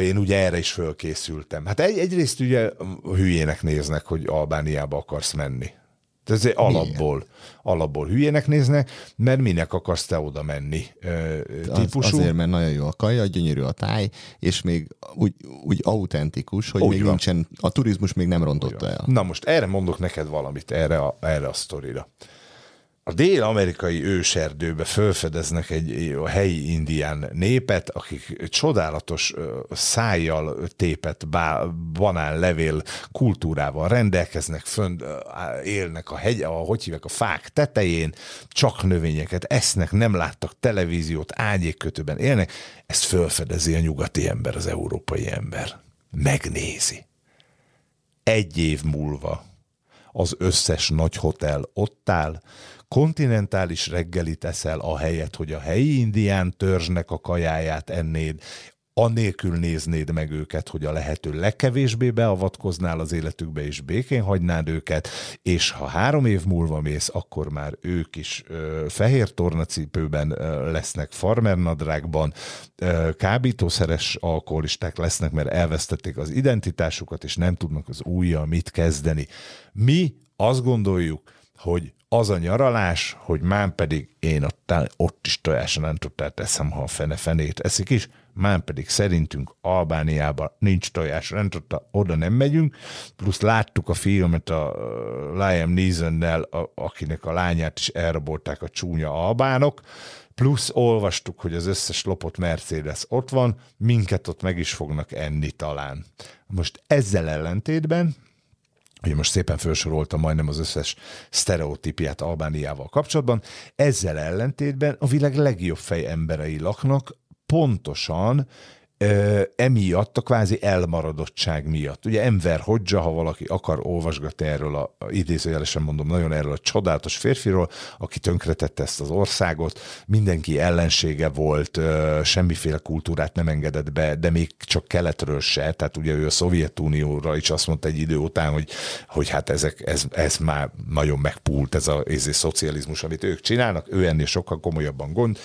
Én ugye erre is fölkészültem. Hát egy, egyrészt ugye hülyének néznek, hogy Albániába akarsz menni. Ez alapból, alapból hülyének néznek, mert minek akarsz te oda menni típusú. Az, azért, mert nagyon jó a kaja, gyönyörű a táj, és még úgy, úgy autentikus, hogy úgy még van. nincsen, a turizmus még nem rontotta el. Na most erre mondok neked valamit, erre a, erre a sztorira a dél-amerikai őserdőbe felfedeznek egy a helyi indián népet, akik csodálatos szájjal tépet banán levél kultúrával rendelkeznek, fönn élnek a hegy, a, hogy hívják, a fák tetején, csak növényeket esznek, nem láttak televíziót, ágyékkötőben élnek. Ezt felfedezi a nyugati ember, az európai ember. Megnézi. Egy év múlva az összes nagy hotel ott áll, kontinentális reggelit eszel a helyet, hogy a helyi indián törzsnek a kajáját ennéd, anélkül néznéd meg őket, hogy a lehető legkevésbé beavatkoznál az életükbe, és békén hagynád őket, és ha három év múlva mész, akkor már ők is ö, fehér tornacipőben ö, lesznek, farmernadrágban, ö, kábítószeres alkoholisták lesznek, mert elvesztették az identitásukat, és nem tudnak az újjal mit kezdeni. Mi azt gondoljuk, hogy az a nyaralás, hogy már pedig én ott, ott is tojáson nem tudtál teszem, ha a fene fenét eszik is, már pedig szerintünk Albániában nincs tojás, tudta, oda nem megyünk, plusz láttuk a filmet a Liam Neeson-nel, akinek a lányát is elrabolták a csúnya albánok, plusz olvastuk, hogy az összes lopott Mercedes ott van, minket ott meg is fognak enni talán. Most ezzel ellentétben hogy most szépen felsoroltam majdnem az összes sztereotípiát Albániával kapcsolatban. Ezzel ellentétben a világ legjobb fej emberei laknak, pontosan emiatt, a kvázi elmaradottság miatt. Ugye Enver Hodzsa, ha valaki akar olvasgatni erről a idézőjelesen mondom, nagyon erről a csodálatos férfiról, aki tönkretette ezt az országot, mindenki ellensége volt, semmiféle kultúrát nem engedett be, de még csak keletről se, tehát ugye ő a Szovjetunióra is azt mondta egy idő után, hogy, hogy hát ezek, ez, ez már nagyon megpult, ez a, ez a szocializmus, amit ők csinálnak, ő ennél sokkal komolyabban gond,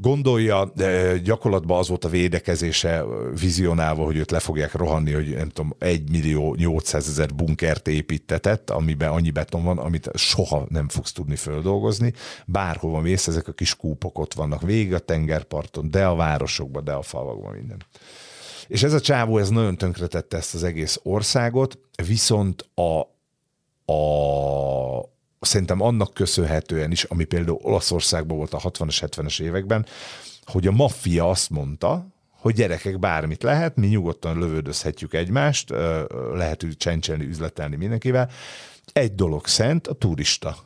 gondolja, de gyakorlatban az volt a védekezése vizionálva, hogy őt le fogják rohanni, hogy nem tudom, 1 millió 800 ezer bunkert építetett, amiben annyi beton van, amit soha nem fogsz tudni földolgozni. Bárhova mész, ezek a kis kúpok ott vannak végig a tengerparton, de a városokban, de a falvakban minden. És ez a csávó, ez nagyon tönkretette ezt az egész országot, viszont a, a, szerintem annak köszönhetően is, ami például Olaszországban volt a 60-as, 70-es években, hogy a maffia azt mondta, hogy gyerekek, bármit lehet, mi nyugodtan lövöldözhetjük egymást, lehet csencselni, üzletelni mindenkivel. Egy dolog szent, a turista.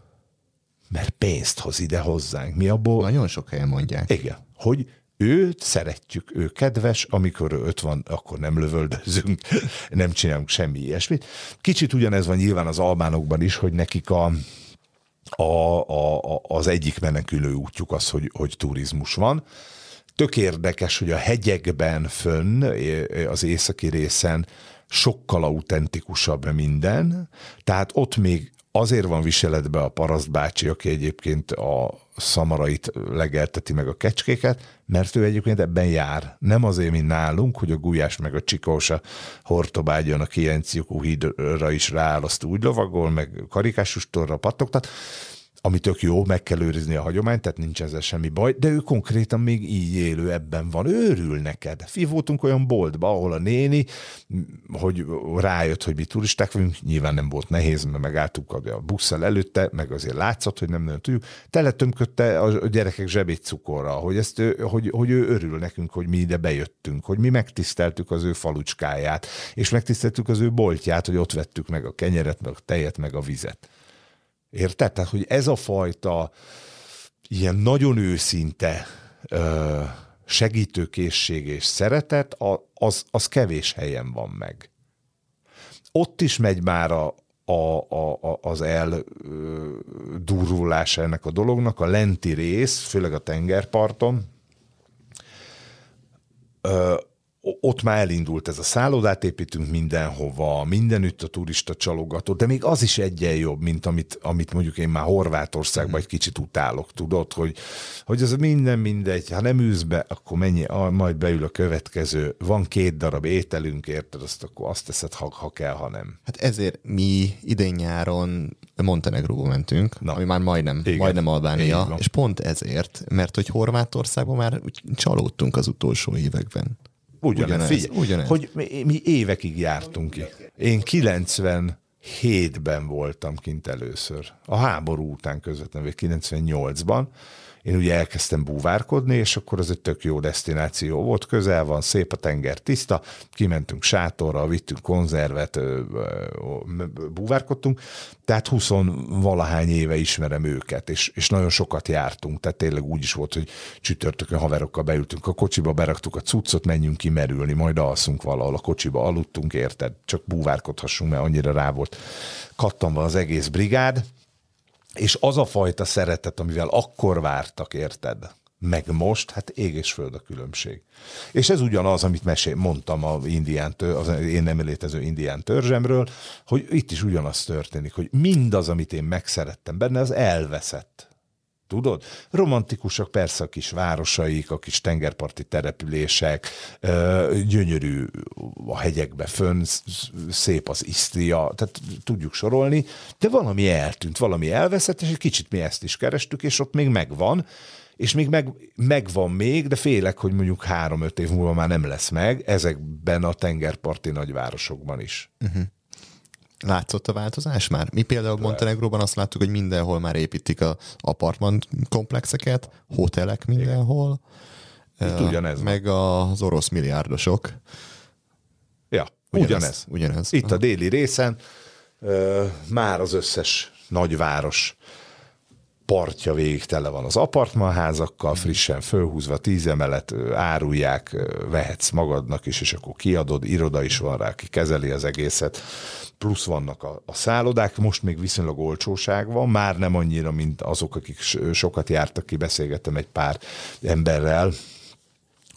Mert pénzt hoz ide hozzánk. Mi abból... Nagyon sok helyen mondják. Igen. Hogy őt szeretjük, ő kedves, amikor ő öt van, akkor nem lövöldözünk, nem csinálunk semmi ilyesmit. Kicsit ugyanez van nyilván az albánokban is, hogy nekik a, a, a, az egyik menekülő útjuk az, hogy, hogy turizmus van. Tök érdekes, hogy a hegyekben fönn, az északi részen sokkal autentikusabb minden, tehát ott még azért van viseletbe a paraszt bácsi, aki egyébként a szamarait legelteti meg a kecskéket, mert ő egyébként ebben jár. Nem azért, mint nálunk, hogy a gulyás meg a csikósa hortobágyon a kienciukú hídra is rááll, azt úgy lovagol, meg karikásustorra pattogtat, ami tök jó, meg kell őrizni a hagyományt, tehát nincs ezzel semmi baj, de ő konkrétan még így élő ebben van, őrül neked. Fi voltunk olyan boltba, ahol a néni, hogy rájött, hogy mi turisták vagyunk, nyilván nem volt nehéz, mert megálltuk a busszal előtte, meg azért látszott, hogy nem nagyon tudjuk, teletömködte a gyerekek zsebét cukorra, hogy, ezt, hogy, hogy ő örül nekünk, hogy mi ide bejöttünk, hogy mi megtiszteltük az ő falucskáját, és megtiszteltük az ő boltját, hogy ott vettük meg a kenyeret, meg a tejet, meg a vizet. Érted? Tehát, hogy ez a fajta ilyen nagyon őszinte ö, segítőkészség és szeretet, az, az kevés helyen van meg. Ott is megy már a, a, a, az eldurrulása ennek a dolognak, a lenti rész, főleg a tengerparton, ö, ott már elindult ez a szállodát építünk mindenhova, mindenütt a turista csalogató, de még az is egyen jobb, mint amit, amit mondjuk én már Horvátországban egy kicsit utálok, tudod, hogy, hogy az minden mindegy, ha nem űzsz be, akkor mennyi, majd beül a következő, van két darab ételünk, érted, azt akkor azt teszed, ha, ha kell, ha nem. Hát ezért mi idén nyáron Montenegróba mentünk, Na. ami már majdnem, Igen. majdnem Albánia, és pont ezért, mert hogy Horvátországban már csalódtunk az utolsó években. Ugyanez, ugyanez, figyelj, ugyanez. hogy mi, mi évekig jártunk ki. Én 97-ben voltam kint először. A háború után közvetlenül, 98-ban én ugye elkezdtem búvárkodni, és akkor az egy tök jó destináció volt, közel van, szép a tenger, tiszta, kimentünk sátorra, vittünk konzervet, búvárkodtunk, tehát 20 valahány éve ismerem őket, és, és nagyon sokat jártunk, tehát tényleg úgy is volt, hogy csütörtökön haverokkal beültünk a kocsiba, beraktuk a cuccot, menjünk kimerülni, majd alszunk valahol, a kocsiba. Aludtunk, érted? Csak búvárkodhassunk, mert annyira rá volt. Kattanva az egész brigád, és az a fajta szeretet, amivel akkor vártak, érted? Meg most, hát ég és föld a különbség. És ez ugyanaz, amit mesél, mondtam a indián, az én nem létező indián törzsemről, hogy itt is ugyanaz történik, hogy mindaz, amit én megszerettem benne, az elveszett. Tudod? Romantikusak persze a kis városaik, a kis tengerparti települések, gyönyörű a hegyekbe fönn, szép az Isztria, tehát tudjuk sorolni, de valami eltűnt, valami elveszett, és egy kicsit mi ezt is kerestük, és ott még megvan, és még meg, megvan még, de félek, hogy mondjuk három-öt év múlva már nem lesz meg, ezekben a tengerparti nagyvárosokban is. Uh-huh. Látszott a változás már? Mi például Montenegróban azt láttuk, hogy mindenhol már építik a apartman komplexeket, hotelek mindenhol. Itt ugyanez Meg az orosz milliárdosok. Ja, ugyanez. ugyanez. ugyanez. Itt a déli részen már az összes nagyváros partja végig tele van az apartmanházakkal, frissen fölhúzva, tíz emelet, árulják, vehetsz magadnak is, és akkor kiadod, iroda is van rá, aki kezeli az egészet, plusz vannak a, a szállodák, most még viszonylag olcsóság van, már nem annyira, mint azok, akik sokat jártak ki, beszélgettem egy pár emberrel,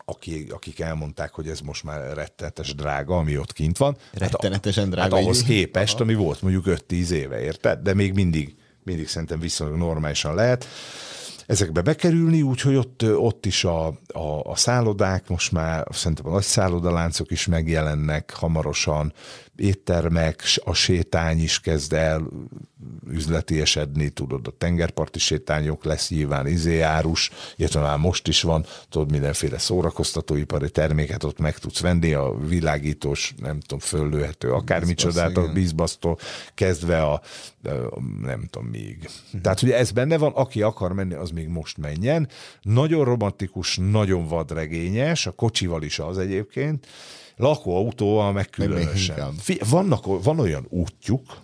akik, akik elmondták, hogy ez most már rettenetes drága, ami ott kint van. Rettenetesen hát, drága. Hát ahhoz képest, Aha. ami volt mondjuk 5-10 éve, érted? De még mindig mindig szerintem viszonylag normálisan lehet ezekbe bekerülni, úgyhogy ott, ott is a, a, a szállodák, most már szerintem a nagy szállodaláncok is megjelennek hamarosan, éttermek, a sétány is kezd el üzletiesedni, tudod, a tengerparti sétányok lesz nyilván izéárus, illetve már most is van, tudod, mindenféle szórakoztatóipari terméket ott meg tudsz venni, a világítós, nem tudom, föllőhető, akármicsodát, a bízbasztól kezdve a, a nem tudom, még. Hm. Tehát ugye ez benne van, aki akar menni, az még most menjen. Nagyon romantikus, nagyon vadregényes, a kocsival is az egyébként, lakóautóval meg különösen. Vannak, van olyan útjuk,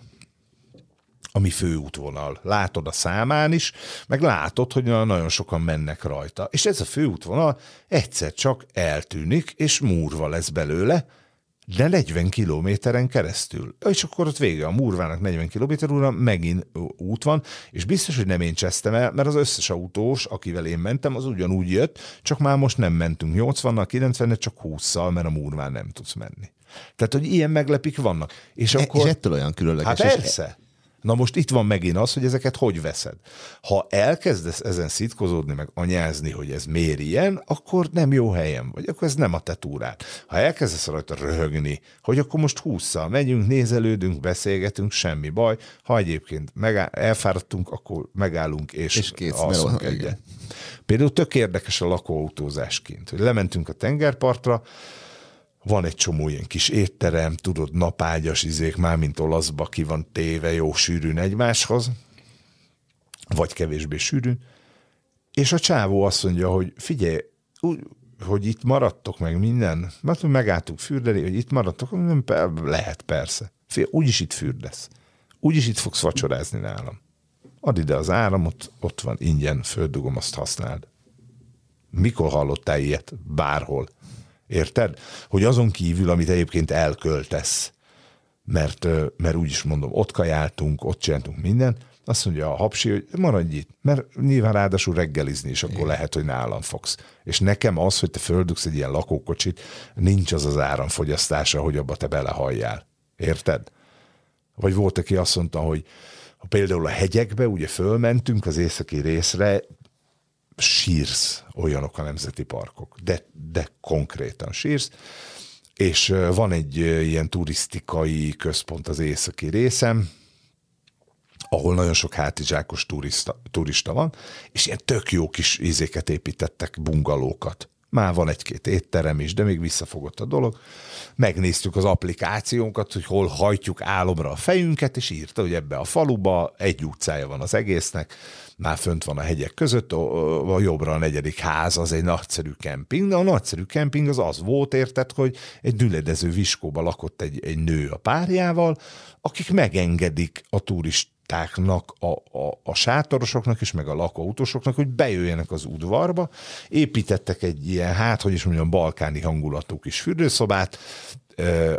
ami főútvonal. Látod a számán is, meg látod, hogy nagyon sokan mennek rajta. És ez a főútvonal egyszer csak eltűnik, és múrva lesz belőle, de 40 kilométeren keresztül. És akkor ott vége a Murvának 40 kilométer óra, megint út van, és biztos, hogy nem én csesztem el, mert az összes autós, akivel én mentem, az ugyanúgy jött, csak már most nem mentünk 80-nal, 90 csak 20-szal, mert a Murván nem tudsz menni. Tehát, hogy ilyen meglepik vannak. És, e, akkor... és ettől olyan különleges. Hát persze. Na most itt van megint az, hogy ezeket hogy veszed. Ha elkezdesz ezen szitkozódni, meg anyázni, hogy ez miért ilyen, akkor nem jó helyen vagy, akkor ez nem a te túrád. Ha elkezdesz rajta röhögni, hogy akkor most húszszal megyünk, nézelődünk, beszélgetünk, semmi baj. Ha egyébként megáll, elfáradtunk, akkor megállunk és, és kész, alszunk egyet. Például tök érdekes a lakóautózásként, hogy lementünk a tengerpartra, van egy csomó ilyen kis étterem, tudod, napágyas izék, már mint olaszba ki van téve jó sűrűn egymáshoz, vagy kevésbé sűrűn, és a csávó azt mondja, hogy figyelj, úgy, hogy itt maradtok meg minden, mert megálltuk fürdeni, hogy itt maradtok, nem, lehet persze. Fél, úgyis itt fürdesz. Úgyis itt fogsz vacsorázni nálam. Add ide az áramot, ott van ingyen, földugom, azt használd. Mikor hallottál ilyet? Bárhol. Érted? Hogy azon kívül, amit egyébként elköltesz, mert, mert úgy is mondom, ott kajáltunk, ott csináltunk minden, azt mondja a hapsi, hogy maradj itt, mert nyilván ráadásul reggelizni is, akkor Igen. lehet, hogy nálam fogsz. És nekem az, hogy te földugsz egy ilyen lakókocsit, nincs az az áramfogyasztása, hogy abba te belehalljál. Érted? Vagy volt, aki azt mondta, hogy például a hegyekbe ugye fölmentünk az északi részre, sírsz, olyanok a nemzeti parkok, de, de konkrétan sírsz, és van egy ilyen turisztikai központ az északi részem, ahol nagyon sok hátizsákos turista, turista van, és ilyen tök jó kis ízéket építettek, bungalókat. Már van egy-két étterem is, de még visszafogott a dolog. Megnéztük az applikációnkat, hogy hol hajtjuk álomra a fejünket, és írta, hogy ebbe a faluba egy utcája van az egésznek, már fönt van a hegyek között, a, jobbra a negyedik ház, az egy nagyszerű kemping, de a nagyszerű kemping az az volt, érted, hogy egy düledező viskóba lakott egy, egy nő a párjával, akik megengedik a turist a, a, a sátorosoknak is, meg a lakóutósoknak, hogy bejöjjenek az udvarba. Építettek egy ilyen, hát hogy is mondjam, balkáni hangulatú kis fürdőszobát,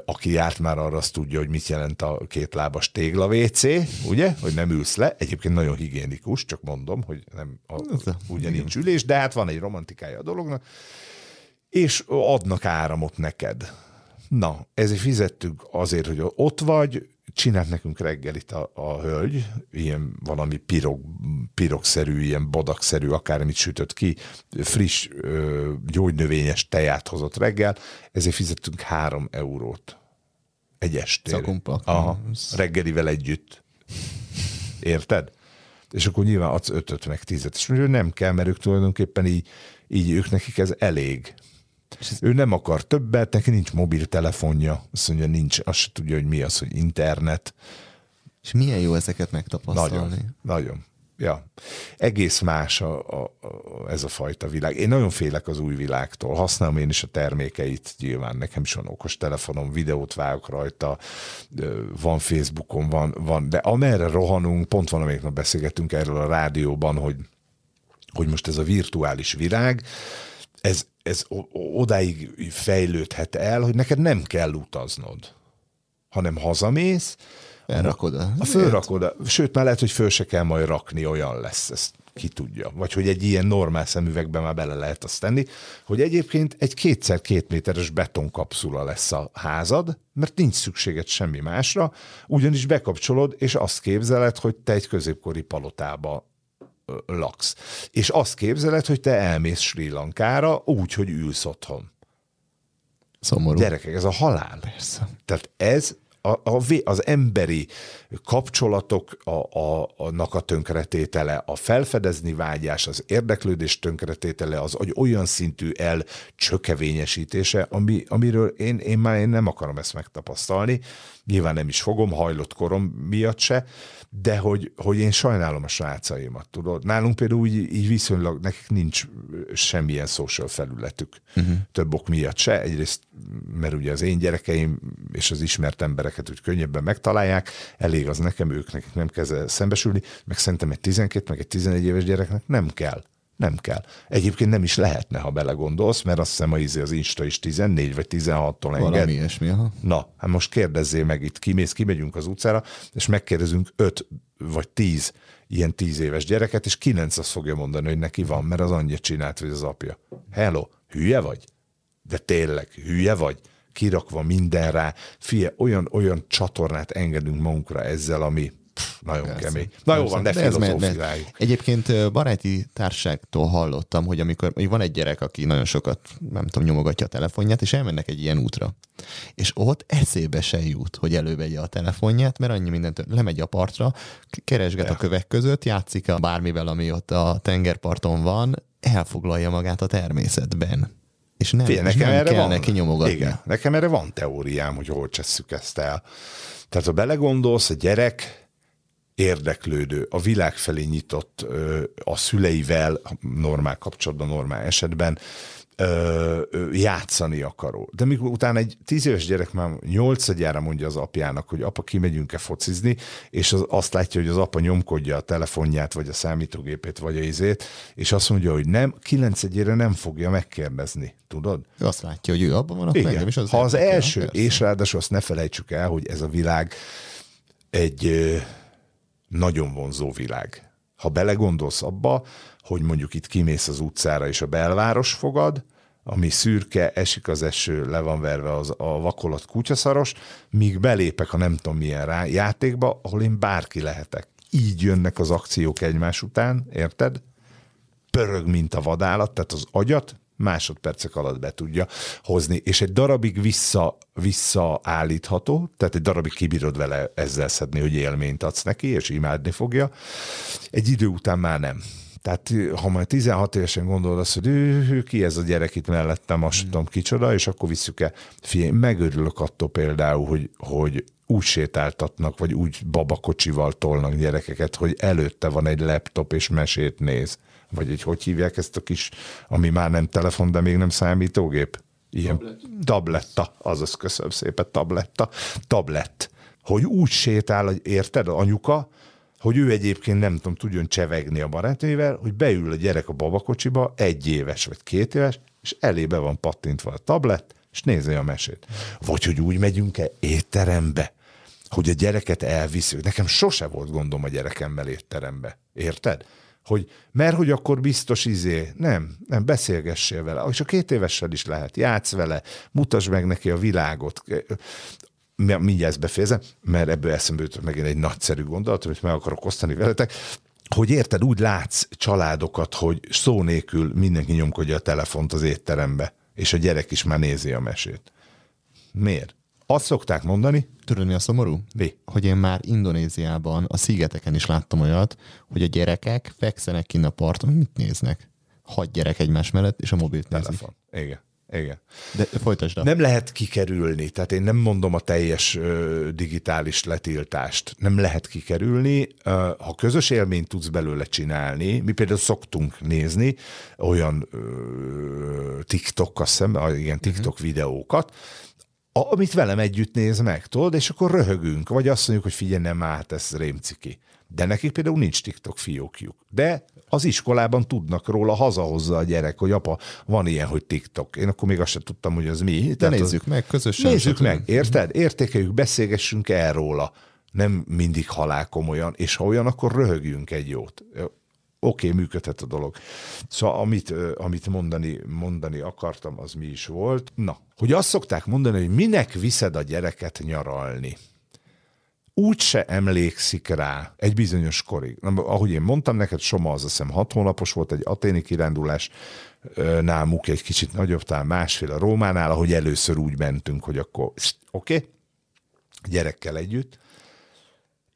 aki járt már arra, azt tudja, hogy mit jelent a kétlábas tégla WC, ugye? Hogy nem ülsz le. Egyébként nagyon higiénikus, csak mondom, hogy nem, a, ugye nincs ülés, de hát van egy romantikája a dolognak. És adnak áramot neked. Na, ezért fizettük azért, hogy ott vagy, csinált nekünk reggelit a, a hölgy, ilyen valami pirog, pirogszerű, ilyen badakszerű, akármit sütött ki, friss, ö, gyógynövényes teját hozott reggel, ezért fizettünk három eurót egy estére. Szakumpa. Aha, reggelivel együtt. Érted? És akkor nyilván adsz ötöt meg tízet. És mondja, nem kell, mert ők tulajdonképpen így, így ők nekik ez elég. Ő nem akar többet, neki nincs mobiltelefonja, azt mondja, nincs, azt se tudja, hogy mi az, hogy internet. És milyen jó ezeket megtapasztalni. Nagyon, nagyon. Ja, egész más a, a, a, ez a fajta világ. Én nagyon félek az új világtól. Használom én is a termékeit, nyilván nekem is van okos telefonom, videót vágok rajta, van Facebookon, van, van de amerre rohanunk, pont van, amikor beszélgetünk erről a rádióban, hogy, hogy most ez a virtuális világ, ez, ez odáig fejlődhet el, hogy neked nem kell utaznod, hanem hazamész, Felrakod a... fölrakod, sőt, már lehet, hogy föl se kell majd rakni, olyan lesz, ezt ki tudja. Vagy hogy egy ilyen normál szemüvegben már bele lehet azt tenni, hogy egyébként egy kétszer két méteres betonkapszula lesz a házad, mert nincs szükséged semmi másra, ugyanis bekapcsolod, és azt képzeled, hogy te egy középkori palotába laksz. És azt képzeled, hogy te elmész Sri Lankára úgy, hogy ülsz otthon. Szomorú. Gyerekek, ez a halál. Persze. Tehát ez a, a, az emberi kapcsolatok a, a, annak a tönkretétele, a felfedezni vágyás, az érdeklődés tönkretétele, az olyan szintű elcsökevényesítése, ami, amiről én, én már én nem akarom ezt megtapasztalni, nyilván nem is fogom, hajlott korom miatt se, de hogy, hogy én sajnálom a srácaimat, tudod. Nálunk például így, így viszonylag nekik nincs semmilyen social felületük. Uh-huh. Több ok miatt se. Egyrészt, mert ugye az én gyerekeim és az ismert embereket úgy könnyebben megtalálják, elég az nekem, ők nekik nem kell szembesülni, meg szerintem egy 12, meg egy 11 éves gyereknek nem kell. Nem kell. Egyébként nem is lehetne, ha belegondolsz, mert azt hiszem izé az Insta is 14 vagy 16-tól enged. Valami ilyesmi, aha. Na, hát most kérdezzél meg itt, kimész, kimegyünk az utcára, és megkérdezünk 5 vagy 10 ilyen 10 éves gyereket, és 9 azt fogja mondani, hogy neki van, mert az anyja csinált, vagy az apja. Hello, hülye vagy? De tényleg, hülye vagy? Kirakva minden rá. Fie, olyan, olyan csatornát engedünk magunkra ezzel, ami Pff, nagyon Persze. kemény. Na jó van, de, de ez mert, Egyébként baráti társágtól hallottam, hogy amikor hogy van egy gyerek, aki nagyon sokat, nem tudom, nyomogatja a telefonját, és elmennek egy ilyen útra. És ott eszébe se jut, hogy elővegye a telefonját, mert annyi mindent lemegy a partra, keresget ja. a kövek között, játszik a bármivel, ami ott a tengerparton van, elfoglalja magát a természetben. És nem, Fé, nekem nem erre kell van, neki nyomogatni. Igen, nekem erre van teóriám, hogy hol csesszük ezt el. Tehát ha belegondolsz, a gyerek érdeklődő, a világ felé nyitott, a szüleivel normál kapcsolatban, normál esetben játszani akaró. De mikor utána egy tíz éves gyerek már nyolcadjára mondja az apjának, hogy apa, kimegyünk-e focizni, és az, azt látja, hogy az apa nyomkodja a telefonját, vagy a számítógépét, vagy a izét, és azt mondja, hogy nem, kilencegyére nem fogja megkérdezni, tudod? Ő azt látja, hogy ő abban van, akkor Igen. is az Ha az első, persze. és ráadásul azt ne felejtsük el, hogy ez a világ egy nagyon vonzó világ. Ha belegondolsz abba, hogy mondjuk itt kimész az utcára, és a belváros fogad, ami szürke, esik az eső, le van verve az, a vakolat kutyaszaros, míg belépek a nem tudom milyen rá, játékba, ahol én bárki lehetek. Így jönnek az akciók egymás után, érted? Pörög, mint a vadállat, tehát az agyat másodpercek alatt be tudja hozni, és egy darabig vissza, visszaállítható, tehát egy darabig kibírod vele ezzel szedni, hogy élményt adsz neki, és imádni fogja. Egy idő után már nem. Tehát ha majd 16 évesen gondolod azt, hogy ő, ki ez a gyerek itt mellettem, azt mm. tudom kicsoda, és akkor visszük el. Figyelj, megörülök attól például, hogy, hogy úgy sétáltatnak, vagy úgy babakocsival tolnak gyerekeket, hogy előtte van egy laptop és mesét néz vagy egy hogy hívják ezt a kis, ami már nem telefon, de még nem számítógép? Ilyen Tablet. tabletta, azaz köszönöm szépen, tabletta, tablet. Hogy úgy sétál, hogy érted, anyuka, hogy ő egyébként nem tudom, tudjon csevegni a barátaival, hogy beül a gyerek a babakocsiba, egy éves vagy két éves, és elébe van pattintva a tablet, és nézi a mesét. Vagy hogy úgy megyünk-e étterembe, hogy a gyereket elviszünk. Nekem sose volt gondom a gyerekemmel étterembe. Érted? Hogy mert hogy akkor biztos izé, nem, nem, beszélgessél vele, és a két évessel is lehet, játsz vele, mutasd meg neki a világot, mindjárt ezt befejezem, mert ebből eszembe jutott megint egy nagyszerű gondolat, amit meg akarok osztani veletek, hogy érted, úgy látsz családokat, hogy szó nélkül mindenki nyomkodja a telefont az étterembe, és a gyerek is már nézi a mesét. Miért? Azt szokták mondani. Tudod, mi a szomorú? Mi? Hogy én már Indonéziában, a szigeteken is láttam olyat, hogy a gyerekek fekszenek kinn a parton, mit néznek? Hat gyerek egymás mellett, és a mobilt nézik. Telefon. Igen. Igen. De folytasd. Nem lehet kikerülni, tehát én nem mondom a teljes ö, digitális letiltást. Nem lehet kikerülni. Ö, ha közös élményt tudsz belőle csinálni, mi például szoktunk nézni olyan ö, TikTok, azt hiszem, igen, TikTok uh-huh. videókat, amit velem együtt néz meg, tudod, és akkor röhögünk, vagy azt mondjuk, hogy figyelj, nem át, ez rémciki. De nekik például nincs TikTok fiókjuk. De az iskolában tudnak róla, hazahozza a gyerek, hogy apa, van ilyen, hogy TikTok. Én akkor még azt sem tudtam, hogy az mi. De Tehát nézzük az... meg közösen. Nézzük meg, érted? Értékeljük, beszélgessünk el róla. Nem mindig halál komolyan, és ha olyan, akkor röhögjünk egy jót oké, okay, működhet a dolog. Szóval amit, amit mondani, mondani akartam, az mi is volt. Na, hogy azt szokták mondani, hogy minek viszed a gyereket nyaralni úgy se emlékszik rá egy bizonyos korig. Ahogy én mondtam neked, Soma az azt hiszem hat hónapos volt, egy aténi kirándulás, námuk egy kicsit nagyobb, talán másfél a Rómánál, ahogy először úgy mentünk, hogy akkor oké, okay, gyerekkel együtt,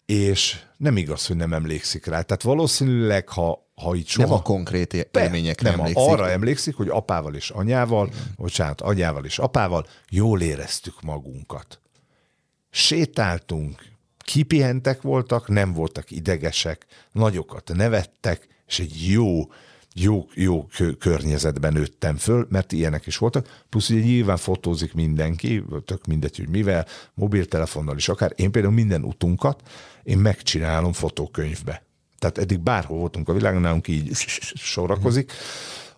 és nem igaz, hogy nem emlékszik rá. Tehát valószínűleg, ha, ha itt soha... Nem a konkrét élményekre nem, emlékszik. arra emlékszik, hogy apával és anyával, Igen. bocsánat, anyával és apával jól éreztük magunkat. sétáltunk, kipihentek voltak, nem voltak idegesek, nagyokat nevettek, és egy jó, jó, jó környezetben nőttem föl, mert ilyenek is voltak. Plusz ugye nyilván fotózik mindenki, tök mindegy, hogy mivel, mobiltelefonnal is akár. Én például minden utunkat én megcsinálom fotókönyvbe. Tehát eddig bárhol voltunk a világon, nálunk így sorakozik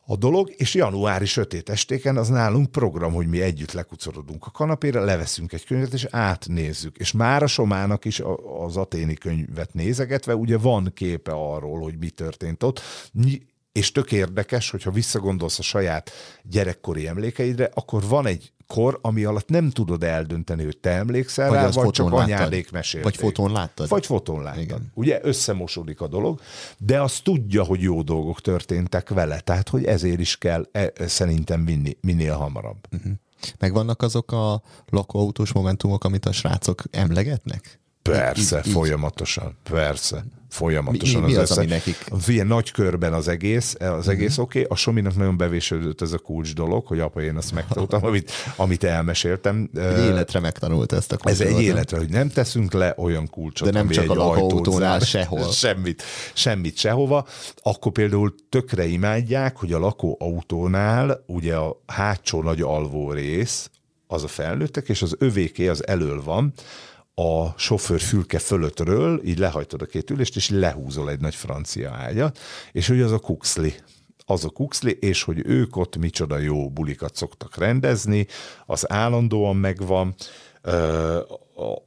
a dolog, és januári sötét estéken az nálunk program, hogy mi együtt lekucorodunk a kanapére, leveszünk egy könyvet, és átnézzük. És már a Somának is az aténi könyvet nézegetve, ugye van képe arról, hogy mi történt ott, és tök érdekes, hogyha visszagondolsz a saját gyerekkori emlékeidre, akkor van egy kor, ami alatt nem tudod eldönteni, hogy te emlékszel vagy rá, vagy csak anyádék mesélték. Vagy fotón láttad. Vagy fotón láttad. Igen. Ugye összemosodik a dolog, de az tudja, hogy jó dolgok történtek vele, tehát hogy ezért is kell e, szerintem vinni minél hamarabb. Uh-huh. Megvannak azok a lakóautós momentumok, amit a srácok emlegetnek? Persze, így, így, folyamatosan, persze folyamatosan. Mi, mi, az, az, ami nekik? Ilyen nagy körben az egész, az egész uh-huh. oké. Okay. A Sominak nagyon bevésődött ez a kulcs dolog, hogy apa, én azt megtanultam, amit, amit elmeséltem. Egy életre megtanult ezt a kulcsot. Ez egy életre, hogy nem teszünk le olyan kulcsot, De nem csak a lakóautónál sehol. Semmit, semmit sehova. Akkor például tökre imádják, hogy a lakóautónál ugye a hátsó nagy alvó rész, az a felnőttek, és az övéké az elől van, a sofőr fülke fölöttről, így lehajtod a két ülést, és lehúzol egy nagy francia ágyat, és hogy az a kuxli az a kuxli, és hogy ők ott micsoda jó bulikat szoktak rendezni, az állandóan megvan,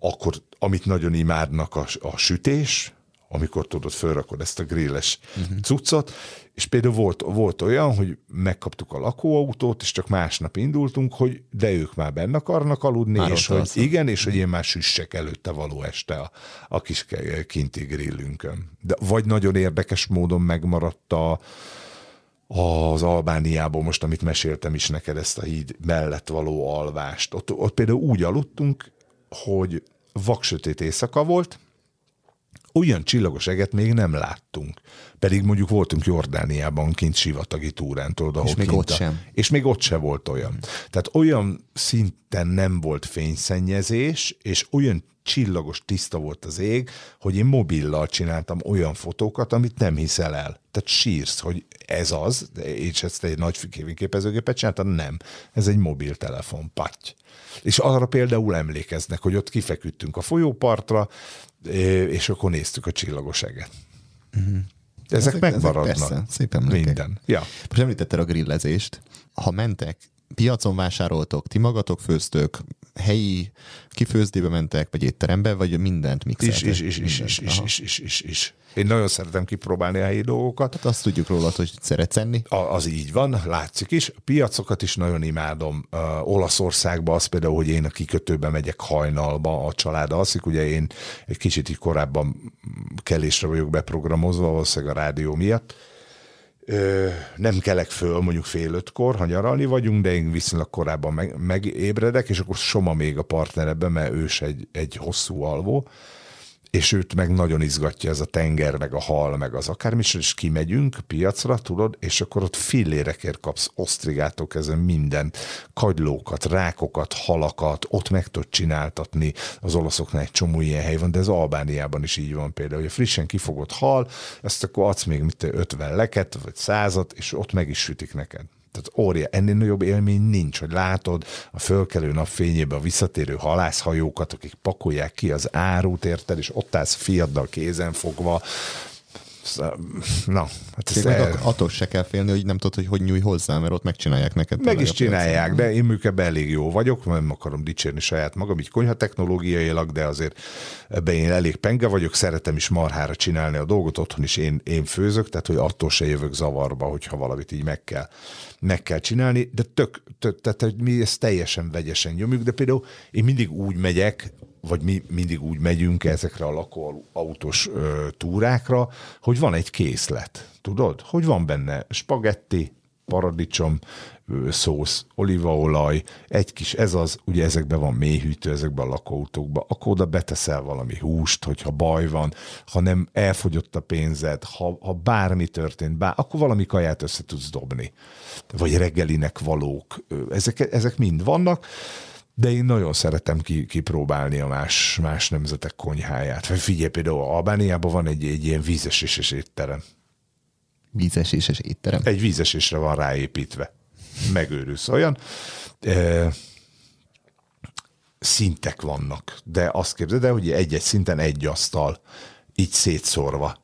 akkor amit nagyon imádnak a, a sütés, amikor tudod, fölrakod ezt a grilles uh-huh. cuccot, és például volt, volt olyan, hogy megkaptuk a lakóautót, és csak másnap indultunk, hogy de ők már benne akarnak aludni, már és hogy alszom. igen, és hogy én már süssek előtte való este a, a kis kinti grillünkön. De, vagy nagyon érdekes módon megmaradt a, az Albániából, most amit meséltem is neked, ezt a híd mellett való alvást. Ott, ott például úgy aludtunk, hogy vaksötét éjszaka volt, olyan csillagos eget még nem láttunk. Pedig mondjuk voltunk Jordániában kint sivatagi túrán, tudod, ahol és még ott a, sem. És még ott sem volt olyan. Tehát olyan szinten nem volt fényszennyezés, és olyan csillagos, tiszta volt az ég, hogy én mobillal csináltam olyan fotókat, amit nem hiszel el. Tehát sírsz, hogy ez az, és ezt egy nagy fényképezőgépet csináltam, nem. Ez egy mobiltelefon, patty. És arra például emlékeznek, hogy ott kifeküdtünk a folyópartra, és akkor néztük a csillagos eget. Uh-huh. Ezek, ezek megmaradnak. Ezek persze, szépen Minden. Ja. Most említetted a grillezést. Ha mentek, piacon vásároltok, ti magatok főztök, helyi kifőzdébe mentek, vagy étterembe, vagy mindent mixeltek? Is, is, is, is, is, is, is, is, is. Én nagyon szeretem kipróbálni a helyi dolgokat. Hát azt tudjuk róla, hogy szeretsz enni. A, az így van, látszik is. A piacokat is nagyon imádom. Uh, Olaszországban az például, hogy én a kikötőbe megyek hajnalba, a család alszik. Ugye én egy kicsit így korábban kelésre vagyok beprogramozva, valószínűleg a rádió miatt Ö, nem kelek föl mondjuk fél ötkor, ha nyaralni vagyunk, de én viszonylag korábban meg, megébredek, és akkor Soma még a partnerebben, mert ő egy, egy hosszú alvó, és őt meg nagyon izgatja ez a tenger, meg a hal, meg az akármi, és kimegyünk piacra, tudod, és akkor ott fillérekért kapsz osztrigától kezdve mindent, kagylókat, rákokat, halakat, ott meg tudod csináltatni. Az olaszoknál egy csomó ilyen hely van, de ez Albániában is így van például, hogy a frissen kifogott hal, ezt akkor adsz még mit 50 leket, vagy százat, és ott meg is sütik neked. Tehát ória, ennél nagyobb élmény nincs, hogy látod a fölkelő nap fényében a visszatérő halászhajókat, akik pakolják ki az árut, érted, és ott állsz fiaddal kézen fogva, Na, hát ez meg el... attól se kell félni, hogy nem tudod, hogy hogy nyúj hozzá, mert ott megcsinálják neked. Meg is csinálják, de én működben elég jó vagyok, nem akarom dicsérni saját magam, így konyha technológiailag, de azért ebben én elég penge vagyok, szeretem is marhára csinálni a dolgot, otthon is én, én főzök, tehát hogy attól se jövök zavarba, hogyha valamit így meg kell, meg kell csinálni, de tök, tök tehát hogy mi ezt teljesen vegyesen nyomjuk, de például én mindig úgy megyek, vagy mi mindig úgy megyünk ezekre a lakóautós túrákra, hogy van egy készlet, tudod? Hogy van benne spagetti, paradicsom, szósz, olívaolaj, egy kis ez az, ugye ezekben van mélyhűtő, ezekben a lakóautókban, akkor oda beteszel valami húst, hogyha baj van, ha nem elfogyott a pénzed, ha, ha bármi történt, bár, akkor valami kaját össze tudsz dobni, vagy reggelinek valók, ezek, ezek mind vannak, de én nagyon szeretem ki, kipróbálni a más, más nemzetek konyháját. Figyelj, például Albániában van egy, egy ilyen vízeséses étterem. Vízeséses étterem? Egy vízesésre van ráépítve. Megőrülsz olyan. E, szintek vannak, de azt képzeld el, hogy egy-egy szinten egy asztal, így szétszórva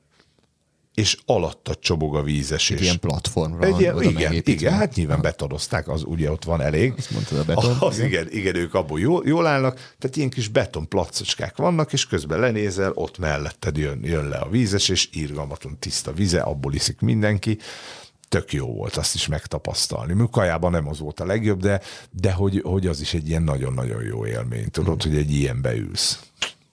és alatta csobog a vízes. Egy ilyen platformra egy ilyen, igen, igen, hát nyilván betonozták, az ugye ott van elég. Azt mondtad a beton. Az, igen. igen, igen, ők abból jól, jól állnak, tehát ilyen kis beton placocskák vannak, és közben lenézel, ott melletted jön, jön le a vízes, és írgalmatlan tiszta vize, abból iszik mindenki tök jó volt azt is megtapasztalni. Még kajában nem az volt a legjobb, de, de hogy, hogy az is egy ilyen nagyon-nagyon jó élmény. Tudod, mm. hogy egy ilyen beülsz.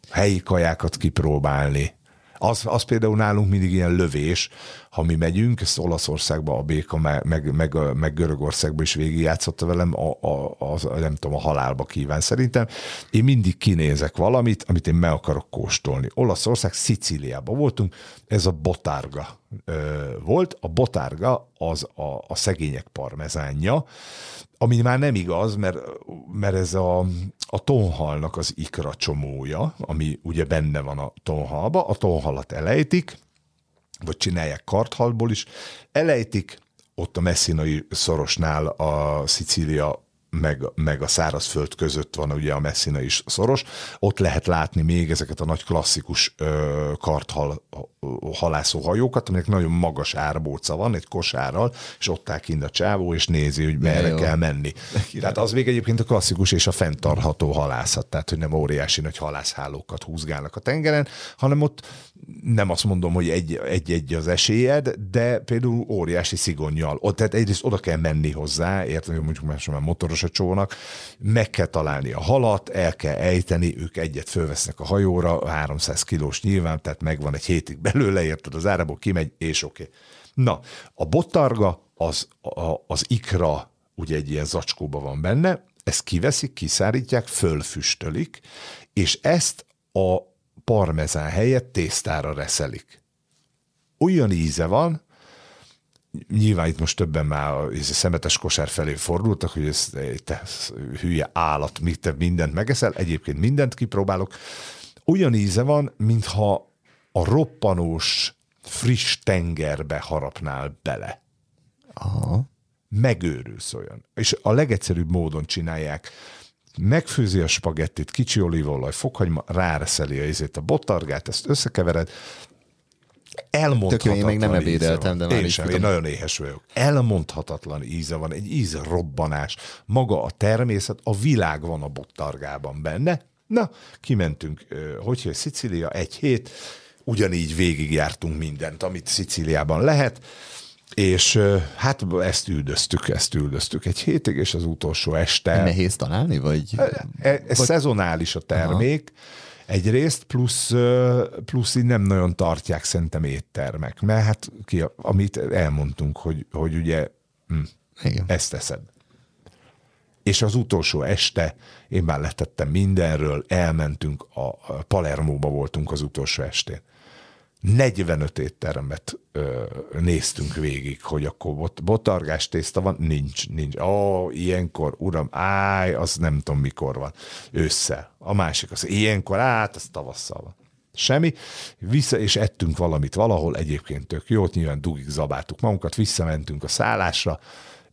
Helyi kajákat kipróbálni, az, az például nálunk mindig ilyen lövés, ha mi megyünk, ezt Olaszországba a Béka, meg, meg, meg, meg Görögországba is végigjátszotta velem, a, a, az, nem tudom, a halálba kíván szerintem. Én mindig kinézek valamit, amit én meg akarok kóstolni. Olaszország, Szicíliában voltunk, ez a botárga ö, volt. A botárga az a, a szegények parmezánja, ami már nem igaz, mert, mert ez a, a tonhalnak az ikra csomója, ami ugye benne van a tonhalba, a tonhalat elejtik, vagy csinálják karthalból is, elejtik, ott a messzinai szorosnál a Szicília meg, meg a szárazföld között van ugye a Messina is szoros, ott lehet látni még ezeket a nagy klasszikus ö, karthal halászó hajókat, aminek nagyon magas árbóca van, egy kosárral, és ott áll kint a csávó, és nézi, hogy merre kell menni. Tehát az még egyébként a klasszikus és a fenntartható halászat, tehát hogy nem óriási nagy halászhálókat húzgálnak a tengeren, hanem ott nem azt mondom, hogy egy-egy az esélyed, de például óriási szigonnyal. Ott, tehát egyrészt oda kell menni hozzá, értem, hogy mondjuk más már motoros a csónak, meg kell találni a halat, el kell ejteni, ők egyet fölvesznek a hajóra, 300 kilós nyilván, tehát megvan egy hétig belőle, érted, az árából kimegy, és oké. Okay. Na, a bottarga, az, a, az ikra, ugye egy ilyen zacskóba van benne, ezt kiveszik, kiszárítják, fölfüstölik, és ezt a parmezán helyett tésztára reszelik. Olyan íze van, nyilván itt most többen már a szemetes kosár felé fordultak, hogy ez te hülye állat, mit te mindent megeszel, egyébként mindent kipróbálok. Olyan íze van, mintha a roppanós, friss tengerbe harapnál bele. Aha. Megőrülsz olyan. És a legegyszerűbb módon csinálják megfőzi a spagettit, kicsi olívaolaj, fokhagyma, ráreszeli a izét, a botargát, ezt összekevered, elmondhatatlan Tök én még nem ebédeltem, de már én sem, én nagyon éhes vagyok. Elmondhatatlan íze van, egy íz robbanás. Maga a természet, a világ van a bottargában benne. Na, kimentünk, hogy hogy Szicília, egy hét, ugyanígy végigjártunk mindent, amit Szicíliában lehet és hát ezt üldöztük, ezt üldöztük egy hétig, és az utolsó este... Nehéz találni, vagy? E, ez vagy... szezonális a termék, Aha. egyrészt, plusz, plusz így nem nagyon tartják szerintem éttermek, mert hát ki, amit elmondtunk, hogy, hogy ugye hm, Igen. ezt teszed. És az utolsó este én már letettem mindenről, elmentünk, a Palermóba voltunk az utolsó estén 45 éttermet ö, néztünk végig, hogy akkor bot, botargás tészta van, nincs, nincs. Ó, ilyenkor, uram, áj, az nem tudom mikor van, ősszel. A másik az, ilyenkor, át, az tavasszal van. Semmi, vissza, és ettünk valamit valahol, egyébként tök jót, nyilván dugig zabáltuk magunkat, visszamentünk a szállásra,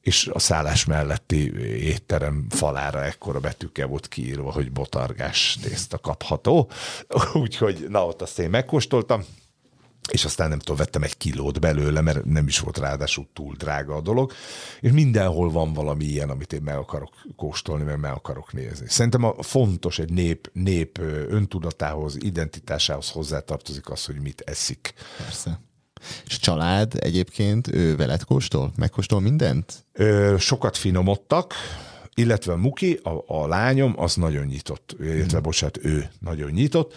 és a szállás melletti étterem falára ekkora betűkkel volt kiírva, hogy botargás tészta kapható. Úgyhogy na, ott azt én megkóstoltam, és aztán nem tudom, vettem egy kilót belőle, mert nem is volt ráadásul túl drága a dolog, és mindenhol van valami ilyen, amit én meg akarok kóstolni, meg meg akarok nézni. Szerintem a fontos egy nép, nép öntudatához, identitásához hozzátartozik az, hogy mit eszik. Persze. És család egyébként, ő veled kóstol? Megkóstol mindent? Ö, sokat finomodtak, illetve a Muki, a, a lányom, az nagyon nyitott, illetve hmm. bocsánat, ő nagyon nyitott.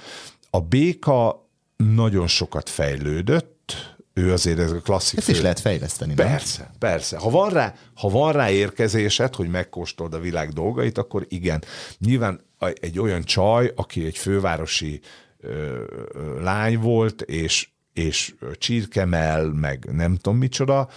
A béka nagyon sokat fejlődött, ő azért ez a klasszik. Ezt is lehet fejleszteni, Persze, nem? persze. Ha van, rá, ha van rá érkezésed, hogy megkóstold a világ dolgait, akkor igen. Nyilván egy olyan csaj, aki egy fővárosi ö, lány volt, és és csirkemel, meg nem tudom micsoda.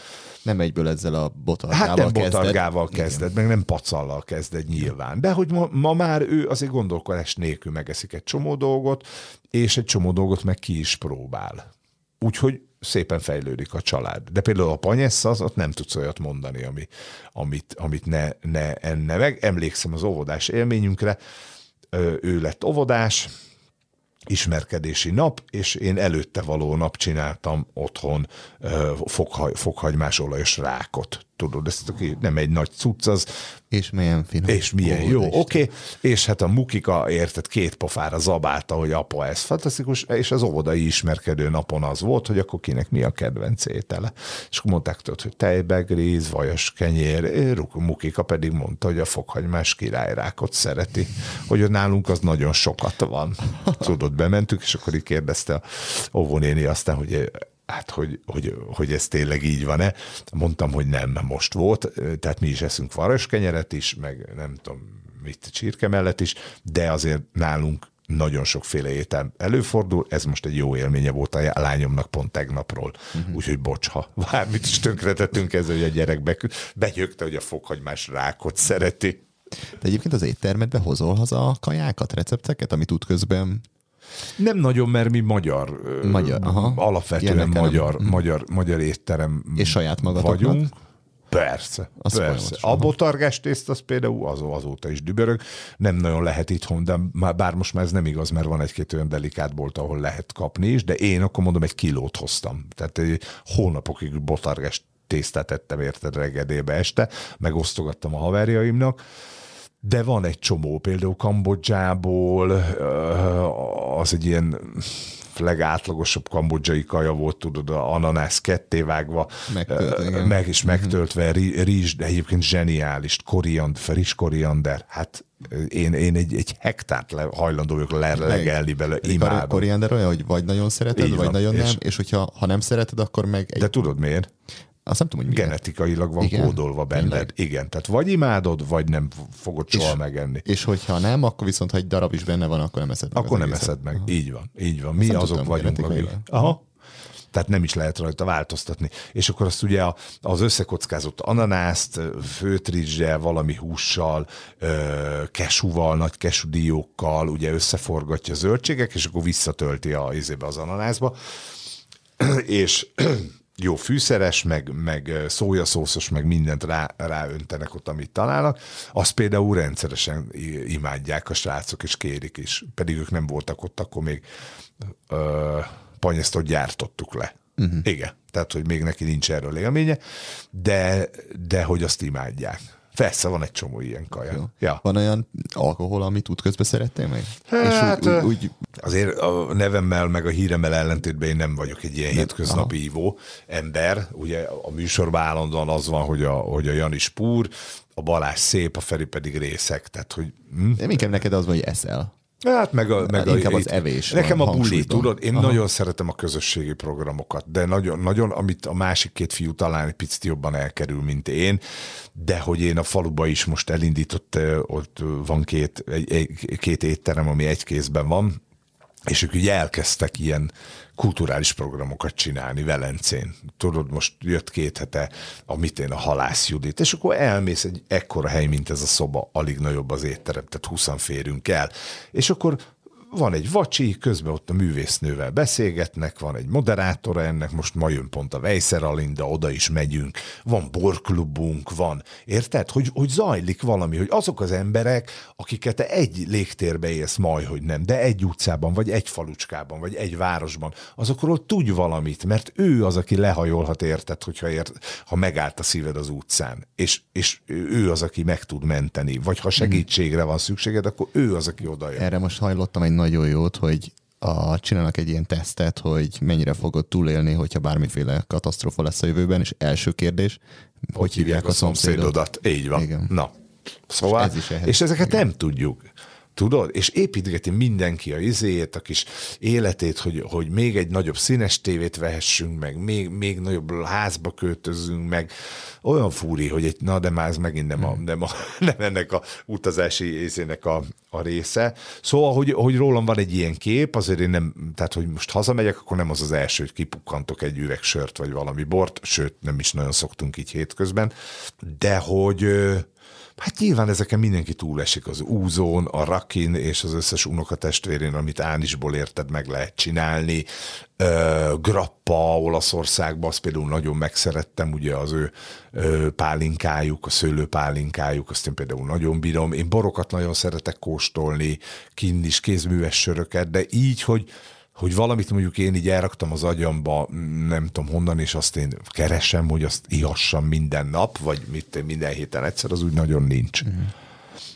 Nem egyből ezzel a botargával Hát nem botargával kezdett, meg nem pacallal kezdett nyilván. De hogy ma, ma már ő azért gondolkodás nélkül megeszik egy csomó dolgot, és egy csomó dolgot meg ki is próbál. Úgyhogy szépen fejlődik a család. De például a panyessa, az ott nem tudsz olyat mondani, ami, amit, amit ne, ne enne meg. Emlékszem az óvodás élményünkre, ő lett óvodás, ismerkedési nap, és én előtte való nap csináltam otthon fokhagy, fokhagymás olajos rákot tudod, ezt nem egy nagy cucc, az... És milyen finom. És milyen jó, oké. Okay. És hát a Mukika érted két pofára zabálta, hogy apa, ez fantasztikus, és az óvodai ismerkedő napon az volt, hogy akkor kinek mi a kedvenc étele. És akkor mondták tudod, hogy tejbegríz, vajas kenyér, Mukika pedig mondta, hogy a fokhagymás királyrákot szereti, hogy nálunk az nagyon sokat van. Tudod, bementük, és akkor így kérdezte a óvónéni aztán, hogy hát hogy, hogy, hogy ez tényleg így van-e. Mondtam, hogy nem, most volt, tehát mi is eszünk kenyeret is, meg nem tudom, mit csirke mellett is, de azért nálunk nagyon sokféle étel előfordul, ez most egy jó élménye volt a lányomnak pont tegnapról, uh-huh. úgyhogy bocs, ha bármit is tönkretettünk ezzel, hogy a gyerek benyögte, hogy a fokhagymás rákot szereti. De egyébként az éttermedbe hozol haza kajákat, recepteket, amit útközben nem nagyon, mert mi magyar, magyar aha. alapvetően Ilyeneken magyar, nem. magyar, magyar étterem És saját magatoknak? vagyunk. Persze, az persze. A botargás tészt az például az, azóta is dübörög. Nem nagyon lehet itthon, de már, bár most már ez nem igaz, mert van egy-két olyan delikát bolt, ahol lehet kapni is, de én akkor mondom, egy kilót hoztam. Tehát egy hónapokig botargás tésztát ettem érted regedébe este, megosztogattam a haverjaimnak, de van egy csomó, például Kambodzsából, az egy ilyen legátlagosabb kambodzsai kaja volt, tudod, a ananász kettévágva, Megtölt, meg is mhm. megtöltve, rizs, de egyébként zseniális, koriand, friss koriander, hát én, én egy, egy hektárt le, hajlandó vagyok legelni belőle, imádom. A koriander olyan, hogy vagy nagyon szereted, Így vagy van, nagyon és nem, és hogyha ha nem szereted, akkor meg... Egy... De tudod miért? Azt nem tudom, hogy Genetikailag van Igen? kódolva benned. Tényleg? Igen, tehát vagy imádod, vagy nem fogod és, soha megenni. És hogyha nem, akkor viszont, ha egy darab is benne van, akkor nem eszed meg. Akkor nem egészet. eszed meg. Aha. Így van, így van. Mi azok vagyunk, akik... Aha. Tehát nem is lehet rajta változtatni. És akkor azt ugye az összekockázott ananászt, főtrizsel, valami hússal, kesúval, nagy kesúdiókkal, ugye összeforgatja a zöldségek, és akkor visszatölti a, az ananászba. és jó fűszeres, meg, meg szójaszószos, meg mindent rá, ráöntenek ott, amit találnak, azt például rendszeresen imádják a srácok, és kérik is. Pedig ők nem voltak ott, akkor még ö, panyesztot gyártottuk le. Uh-huh. Igen, tehát, hogy még neki nincs erről élménye, de, de hogy azt imádják. Persze, van egy csomó ilyen kaja. Ja. Van olyan alkohol, amit útközben szerettél meg? Hát, És úgy, úgy, úgy... azért a nevemmel, meg a híremmel ellentétben én nem vagyok egy ilyen hétköznapi aha. ívó ember. Ugye a műsorban állandóan az van, hogy a, hogy a Janis púr, a Balázs szép, a Feri pedig részek. Tehát, hogy, hm? Nem inkább neked az, hogy eszel. Hát meg a, meg Inkább a, az evés. Nekem a buli, tudod, én Aha. nagyon szeretem a közösségi programokat, de nagyon, nagyon, amit a másik két fiú talán egy picit jobban elkerül, mint én, de hogy én a faluba is most elindított, ott van két, egy, egy, két étterem, ami egy kézben van, és ők ugye elkezdtek ilyen kulturális programokat csinálni Velencén. Tudod, most jött két hete a mitén a halász Judit, és akkor elmész egy ekkora hely, mint ez a szoba, alig nagyobb az étterem, tehát 20 férünk el. És akkor van egy vacsi, közben ott a művésznővel beszélgetnek, van egy moderátora ennek, most ma jön pont a Vejszer Alinda, oda is megyünk, van borklubunk, van, érted? Hogy, hogy zajlik valami, hogy azok az emberek, akiket te egy légtérbe élsz, majd, hogy nem, de egy utcában, vagy egy falucskában, vagy egy városban, azokról tudj valamit, mert ő az, aki lehajolhat, érted, hogyha ért, ha megállt a szíved az utcán, és, és ő az, aki meg tud menteni, vagy ha segítségre van szükséged, akkor ő az, aki oda jön. Erre most hajlottam egy nagyon jót, hogy a, csinálnak egy ilyen tesztet, hogy mennyire fogod túlélni, hogyha bármiféle katasztrófa lesz a jövőben, és első kérdés, hogy, hogy hívják a szomszédodat? Így van. Igen. Na, szóval, Ez is és ezeket nem tudjuk. Tudod? És építgeti mindenki a izéjét, a kis életét, hogy, hogy még egy nagyobb színes tévét vehessünk meg, még, még nagyobb házba költözzünk meg. Olyan fúri, hogy egy, na de már ez megint nem, a, hmm. nem, a, nem ennek a utazási észének a, a része. Szóval, hogy, hogy rólam van egy ilyen kép, azért én nem, tehát hogy most hazamegyek, akkor nem az az első, hogy kipukkantok egy üveg sört vagy valami bort, sőt, nem is nagyon szoktunk így hétközben, de hogy Hát nyilván ezeken mindenki túlesik, az úzón, a rakin és az összes unokatestvérén, amit Ánisból érted, meg lehet csinálni. Grappa Olaszországban, azt például nagyon megszerettem, ugye az ő pálinkájuk, a szőlőpálinkájuk, azt én például nagyon bírom. Én borokat nagyon szeretek kóstolni, kinn is kézműves söröket, de így, hogy hogy valamit mondjuk én így elraktam az agyamba, nem tudom honnan, és azt én keresem, hogy azt ihassam minden nap, vagy mit, minden héten egyszer, az úgy nagyon nincs. Uh-huh.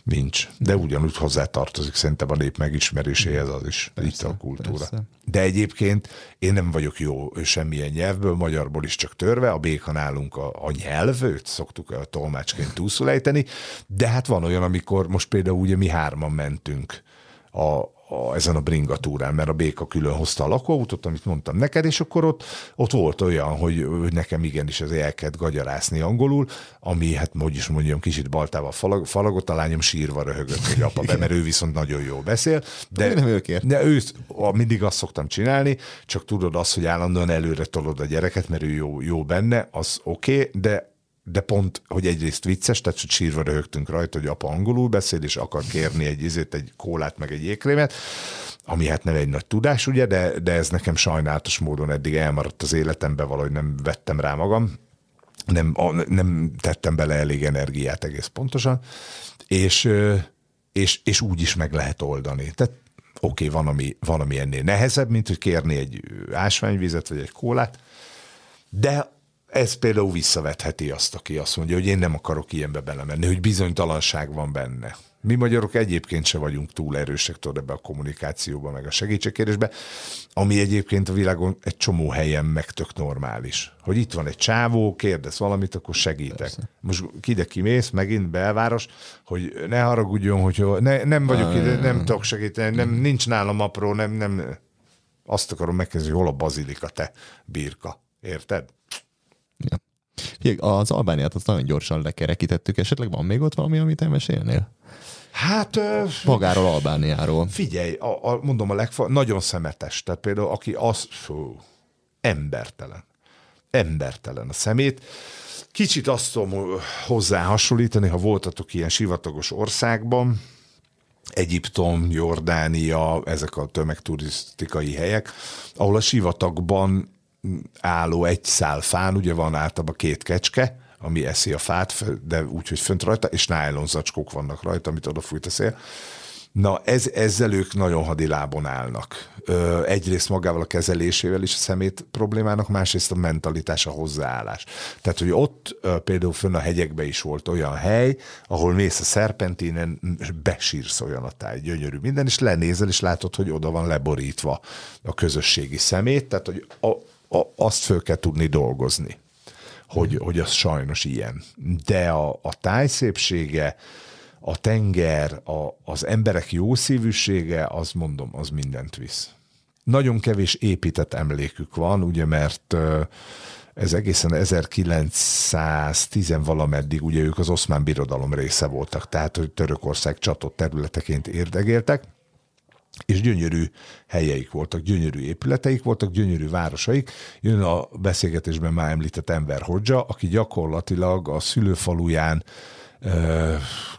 Nincs. De ugyanúgy hozzátartozik szerintem a nép megismeréséhez az is, persze, itt a kultúra. Persze. De egyébként én nem vagyok jó semmilyen nyelvből, magyarból is csak törve, a béka nálunk a, a nyelv, őt szoktuk a tolmácsként túlszulejteni, de hát van olyan, amikor most például ugye mi hárman mentünk a, a, ezen a bringatúrán, mert a béka külön hozta a lakóautót, amit mondtam neked, és akkor ott, ott volt olyan, hogy, hogy nekem igenis az el kellett gagyarászni angolul, ami, hát hogy is mondjam, kicsit baltával falag, falagott, a lányom sírva röhögött, hogy apa be, mert ő viszont nagyon jó beszél. De, nem őkért. De ő, mindig azt szoktam csinálni, csak tudod azt, hogy állandóan előre tolod a gyereket, mert ő jó, jó benne, az oké, okay, de de pont, hogy egyrészt vicces, tehát hogy sírva röhögtünk rajta, hogy apa angolul beszél, és akar kérni egy izét, egy kólát, meg egy jégkrémet, ami hát nem egy nagy tudás, ugye, de, de ez nekem sajnálatos módon eddig elmaradt az életembe, valahogy nem vettem rá magam, nem, nem tettem bele elég energiát egész pontosan, és, és, és úgy is meg lehet oldani. Tehát oké, okay, van, ami, van, ami ennél nehezebb, mint hogy kérni egy ásványvizet, vagy egy kólát, de ez például visszavetheti azt, aki azt mondja, hogy én nem akarok ilyenbe belemenni, hogy bizonytalanság van benne. Mi magyarok egyébként se vagyunk túl erősek tudod ebbe a kommunikációba, meg a segítségkérésbe, ami egyébként a világon egy csomó helyen meg tök normális. Hogy itt van egy csávó, kérdez valamit, akkor segítek. Persze. Most ide kimész, megint belváros, hogy ne haragudjon, hogy ne, nem vagyok ah, ide, nem tudok segíteni, nem, nincs nálam apró, nem, nem. Azt akarom megkérdezni, hogy hol a bazilika, te birka. Érted? Ja. Az Albániát azt nagyon gyorsan lekerekítettük, esetleg van még ott valami, amit elmesélnél? Hát... Magáról, Albániáról. Figyelj, a, a, mondom a legfa, nagyon szemetes. Tehát például, aki az, fú, embertelen. Embertelen a szemét. Kicsit azt tudom hozzá hasonlítani, ha voltatok ilyen sivatagos országban, Egyiptom, Jordánia, ezek a tömegturisztikai helyek, ahol a sivatagban álló egy szál fán, ugye van általában két kecske, ami eszi a fát, de úgy, hogy fönt rajta, és nylon zacskók vannak rajta, amit odafújt a szél. Na, ez, ezzel ők nagyon hadilábon állnak. Ö, egyrészt magával a kezelésével is a szemét problémának, másrészt a mentalitás, a hozzáállás. Tehát, hogy ott ö, például fönn a hegyekbe is volt olyan hely, ahol mész a szerpentinen, besírsz olyan a táj, gyönyörű minden, és lenézel, és látod, hogy oda van leborítva a közösségi szemét, tehát, hogy a, a, azt föl kell tudni dolgozni, hogy, hogy az sajnos ilyen. De a, a tájszépsége, a tenger, a, az emberek jó szívűsége, az mondom, az mindent visz. Nagyon kevés épített emlékük van, ugye, mert ez egészen 1910 valameddig, ugye ők az oszmán birodalom része voltak, tehát hogy Törökország csatott területeként érdegéltek, és gyönyörű helyeik voltak, gyönyörű épületeik voltak, gyönyörű városaik. Jön a beszélgetésben már említett Enver Hodzsa, aki gyakorlatilag a szülőfaluján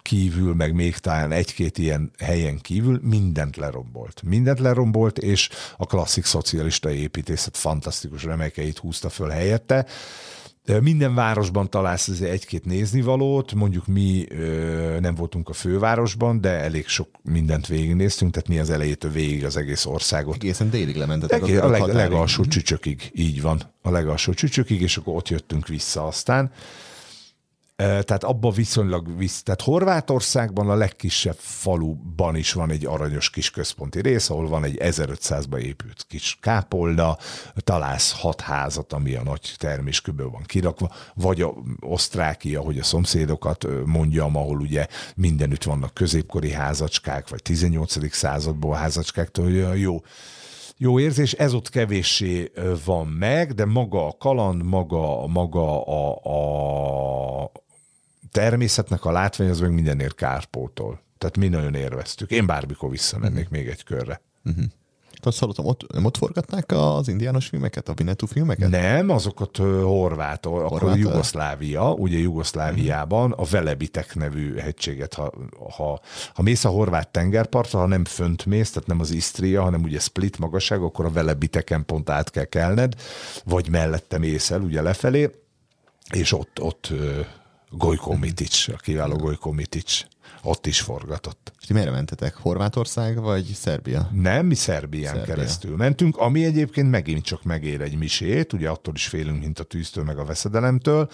kívül, meg még talán egy-két ilyen helyen kívül mindent lerombolt. Mindent lerombolt, és a klasszik szocialista építészet fantasztikus remekeit húzta föl helyette. Minden városban találsz azért egy-két néznivalót, mondjuk mi ö, nem voltunk a fővárosban, de elég sok mindent végignéztünk, tehát mi az elejétől végig az egész országot. Egészen délig lementetek. Egész, a, leg, a legalsó csücsökig, így van, a legalsó csücsökig, és akkor ott jöttünk vissza aztán. Tehát abban viszonylag visz. Tehát Horvátországban a legkisebb faluban is van egy aranyos kis központi rész, ahol van egy 1500-ba épült kis kápolna, találsz hat házat, ami a nagy terméskőből van kirakva, vagy a Osztrákia, hogy a szomszédokat mondjam, ahol ugye mindenütt vannak középkori házacskák, vagy 18. századból házacskák, jó jó érzés, ez ott kevéssé van meg, de maga a kaland, maga, maga a, a természetnek a látvány az meg mindenért kárpótol. Tehát mi nagyon érveztük. Én bármikor visszamennék uh-huh. még egy körre. Uh-huh. Azt hallottam, ott, nem ott forgatnák az indiános filmeket, a Vinetú filmeket? Nem, azokat uh, Horvát, Horvát, akkor Jugoszlávia, ugye Jugoszláviában a Velebitek nevű hegységet, ha, ha, ha mész a horvát tengerpartra, ha nem fönt mész, tehát nem az Isztria, hanem ugye Split magasság, akkor a Velebiteken pont át kell kelned, vagy mellette mész el, ugye lefelé, és ott, ott Gojko Mitic, a kiváló Gojko Mitic ott is forgatott. És ti merre mentetek? Horvátország vagy Szerbia? Nem, mi Szerbián Szerbia. keresztül mentünk, ami egyébként megint csak megér egy misét, ugye attól is félünk, mint a tűztől, meg a veszedelemtől.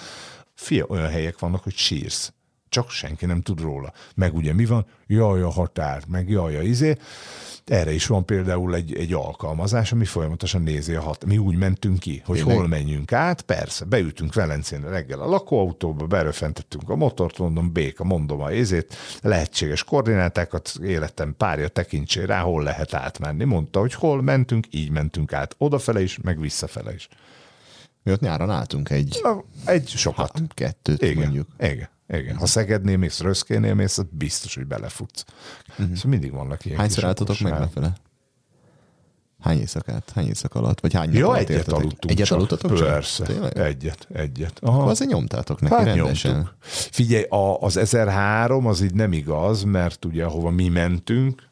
Fia, olyan helyek vannak, hogy sírsz. Csak senki nem tud róla. Meg ugye mi van? Jaj, a határ, meg jaj, a izé. Erre is van például egy, egy alkalmazás, ami folyamatosan nézi a hat. Mi úgy mentünk ki, hogy Tényleg? hol menjünk át. Persze, beültünk Velencén reggel a lakóautóba, beröfentettünk a motort, mondom, béka, mondom a ézét, lehetséges koordinátákat, életem párja tekintsé rá, hol lehet átmenni. Mondta, hogy hol mentünk, így mentünk át. Odafele is, meg visszafele is. Mi ott nyáron álltunk egy... Na, egy sokat. Ha, kettőt igen, mondjuk. Igen. Igen, ha Szegednél mész, Röszkénél mész, biztos, hogy belefutsz. Uh-huh. Szóval mindig vannak ilyen Hányszor álltatok meg lefele? Hány éjszakát? Hány éjszak alatt? Vagy hány Jó, egyet értetek? aludtunk Egyet csak. aludtatok Persze, csak? egyet, egyet. Aha. Akkor azért nyomtátok neki hát rendesen. Nyomtuk. Figyelj, a, az 1003 az így nem igaz, mert ugye ahova mi mentünk,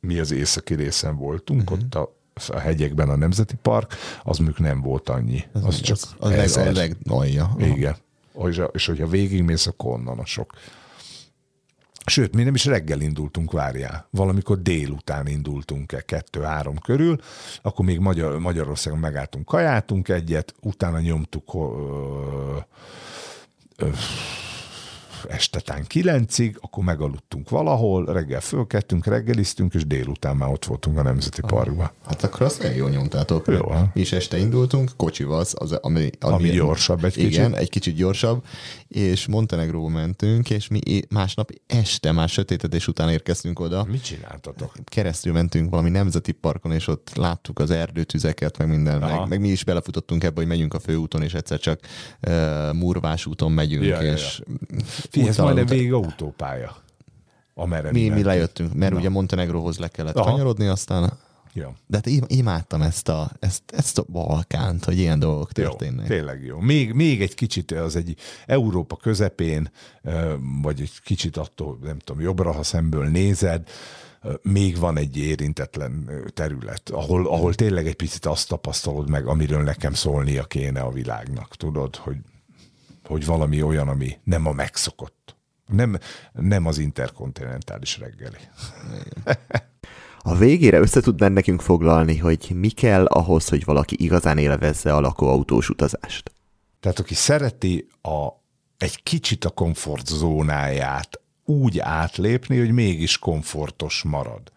mi az északi részen voltunk, uh-huh. ott a a hegyekben a Nemzeti Park, az mondjuk nem volt annyi. Az, az csak az, az, leg, leg, alja. Igen és, és hogyha végigmész, akkor onnan a sok. Sőt, mi nem is reggel indultunk, várjál. Valamikor délután indultunk-e, kettő-három körül, akkor még Magyar, Magyarországon megálltunk, kajátunk egyet, utána nyomtuk ö, ö, estetán kilencig, akkor megaludtunk valahol, reggel fölkettünk, reggeliztünk, és délután már ott voltunk a Nemzeti ah, Parkban. Hát akkor azt nagyon jól nyomtátok. Jó. Is este indultunk, kocsival, az, ami, ami, ami gyorsabb egy igen, kicsit. Igen, egy kicsit gyorsabb, és Montenegróba mentünk, és mi másnap este, már sötétedés után érkeztünk oda. Mit csináltatok? Keresztül mentünk valami nemzeti parkon, és ott láttuk az erdőtüzeket, meg minden, meg, meg, mi is belefutottunk ebbe, hogy megyünk a főúton, és egyszer csak uh, Murvás úton megyünk, ja, és ja, ja. Figyelj, ez majdnem végig autópálya. Amerre mi, mi, lejöttünk, mert Na. ugye Montenegróhoz le kellett Aha. kanyarodni, aztán Ja. De hát imádtam ezt a, ezt, ezt a Balkánt, hogy ilyen dolgok történnek. Jó, tényleg jó. Még, még egy kicsit az egy Európa közepén, vagy egy kicsit attól, nem tudom, jobbra, ha szemből nézed, még van egy érintetlen terület, ahol, ahol tényleg egy picit azt tapasztalod meg, amiről nekem szólnia kéne a világnak, tudod, hogy hogy valami olyan, ami nem a megszokott. Nem, nem az interkontinentális reggeli. A végére össze tudnál nekünk foglalni, hogy mi kell ahhoz, hogy valaki igazán élvezze a lakóautós utazást? Tehát aki szereti a, egy kicsit a komfortzónáját úgy átlépni, hogy mégis komfortos marad.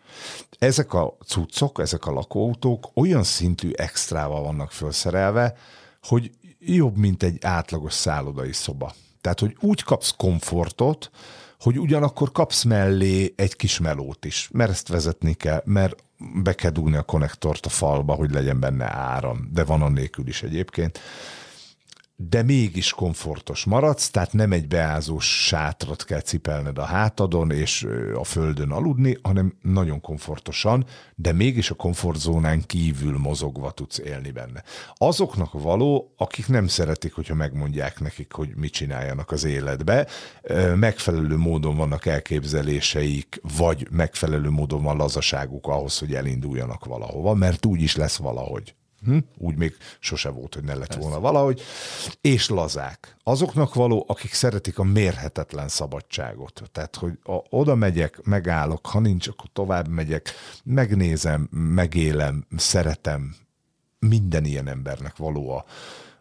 Ezek a cuccok, ezek a lakóautók olyan szintű extrával vannak felszerelve, hogy jobb, mint egy átlagos szállodai szoba. Tehát, hogy úgy kapsz komfortot, hogy ugyanakkor kapsz mellé egy kis melót is, mert ezt vezetni kell, mert be kell dugni a konnektort a falba, hogy legyen benne áram, de van annélkül is egyébként de mégis komfortos maradsz, tehát nem egy beázós sátrat kell cipelned a hátadon és a földön aludni, hanem nagyon komfortosan, de mégis a komfortzónán kívül mozogva tudsz élni benne. Azoknak való, akik nem szeretik, hogyha megmondják nekik, hogy mit csináljanak az életbe, megfelelő módon vannak elképzeléseik, vagy megfelelő módon van lazaságuk ahhoz, hogy elinduljanak valahova, mert úgy is lesz valahogy. Hm? Úgy még sose volt, hogy ne lett Persze. volna valahogy. És lazák. Azoknak való, akik szeretik a mérhetetlen szabadságot. Tehát, hogy a, oda megyek, megállok, ha nincs, akkor tovább megyek, megnézem, megélem, szeretem. Minden ilyen embernek való a,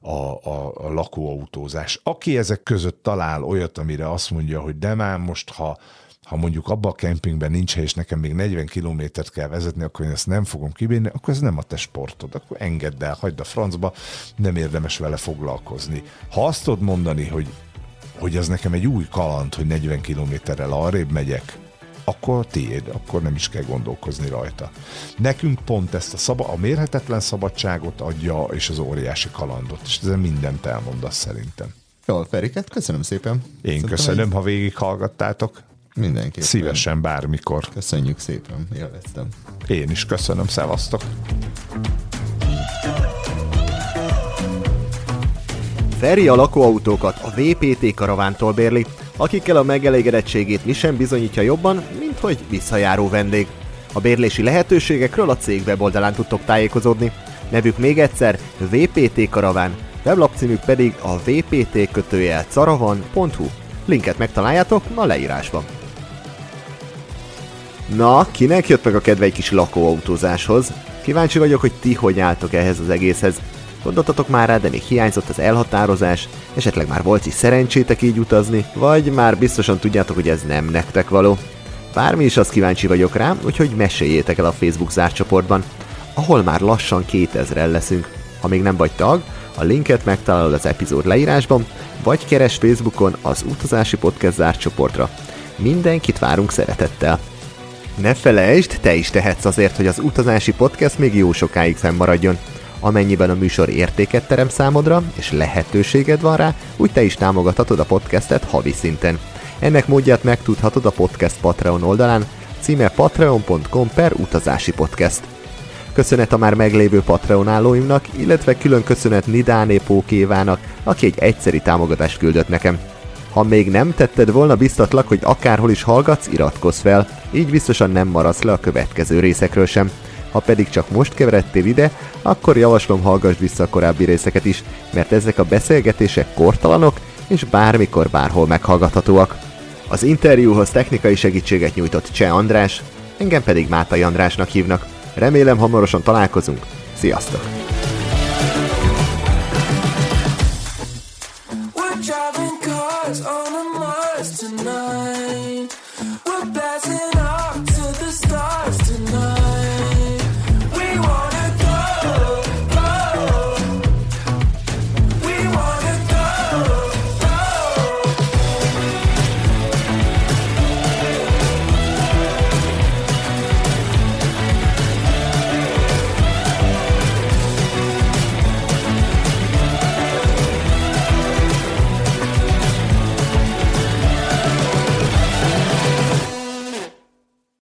a, a, a lakóautózás. Aki ezek között talál olyat, amire azt mondja, hogy de már most, ha ha mondjuk abban a kempingben nincs hely, és nekem még 40 kilométert kell vezetni, akkor én ezt nem fogom kibírni, akkor ez nem a te sportod, akkor engedd el, hagyd a francba, nem érdemes vele foglalkozni. Ha azt tudod mondani, hogy, hogy ez nekem egy új kaland, hogy 40 kilométerrel arrébb megyek, akkor tiéd, akkor nem is kell gondolkozni rajta. Nekünk pont ezt a, szaba, a mérhetetlen szabadságot adja, és az óriási kalandot, és ezen mindent elmondasz szerintem. Jó, Feriket, köszönöm szépen. Én Szerintem köszönöm, ha végighallgattátok. Mindenképpen. Szívesen, bármikor. Köszönjük szépen, élveztem. Én is köszönöm, szevasztok. Feri a lakóautókat a VPT karavántól bérli, akikkel a megelégedettségét mi sem bizonyítja jobban, mint hogy visszajáró vendég. A bérlési lehetőségekről a cég weboldalán tudtok tájékozódni. Nevük még egyszer VPT Karaván, weblapcímük pedig a vpt caravan.hu. Linket megtaláljátok a leírásban. Na, kinek jött meg a kedve egy kis lakóautózáshoz? Kíváncsi vagyok, hogy ti hogy álltok ehhez az egészhez. Gondoltatok már rá, de még hiányzott az elhatározás, esetleg már volt is szerencsétek így utazni, vagy már biztosan tudjátok, hogy ez nem nektek való. Bármi is azt kíváncsi vagyok rá, úgyhogy meséljétek el a Facebook zárcsoportban, ahol már lassan 2000-el leszünk. Ha még nem vagy tag, a linket megtalálod az epizód leírásban, vagy keres Facebookon az utazási podcast zárcsoportra. Mindenkit várunk szeretettel! Ne felejtsd, te is tehetsz azért, hogy az utazási podcast még jó sokáig fennmaradjon. Amennyiben a műsor értéket terem számodra, és lehetőséged van rá, úgy te is támogathatod a podcastet havi szinten. Ennek módját megtudhatod a Podcast Patreon oldalán, címe patreon.com per utazási podcast. Köszönet a már meglévő Patreon állóimnak, illetve külön köszönet Nidáné Pókévának, aki egy egyszeri támogatást küldött nekem. Ha még nem tetted volna, biztatlak, hogy akárhol is hallgatsz, iratkozz fel, így biztosan nem maradsz le a következő részekről sem. Ha pedig csak most keveredtél ide, akkor javaslom hallgass vissza a korábbi részeket is, mert ezek a beszélgetések kortalanok, és bármikor bárhol meghallgathatóak. Az interjúhoz technikai segítséget nyújtott Cseh András, engem pedig Mátai Andrásnak hívnak. Remélem hamarosan találkozunk. Sziasztok! tonight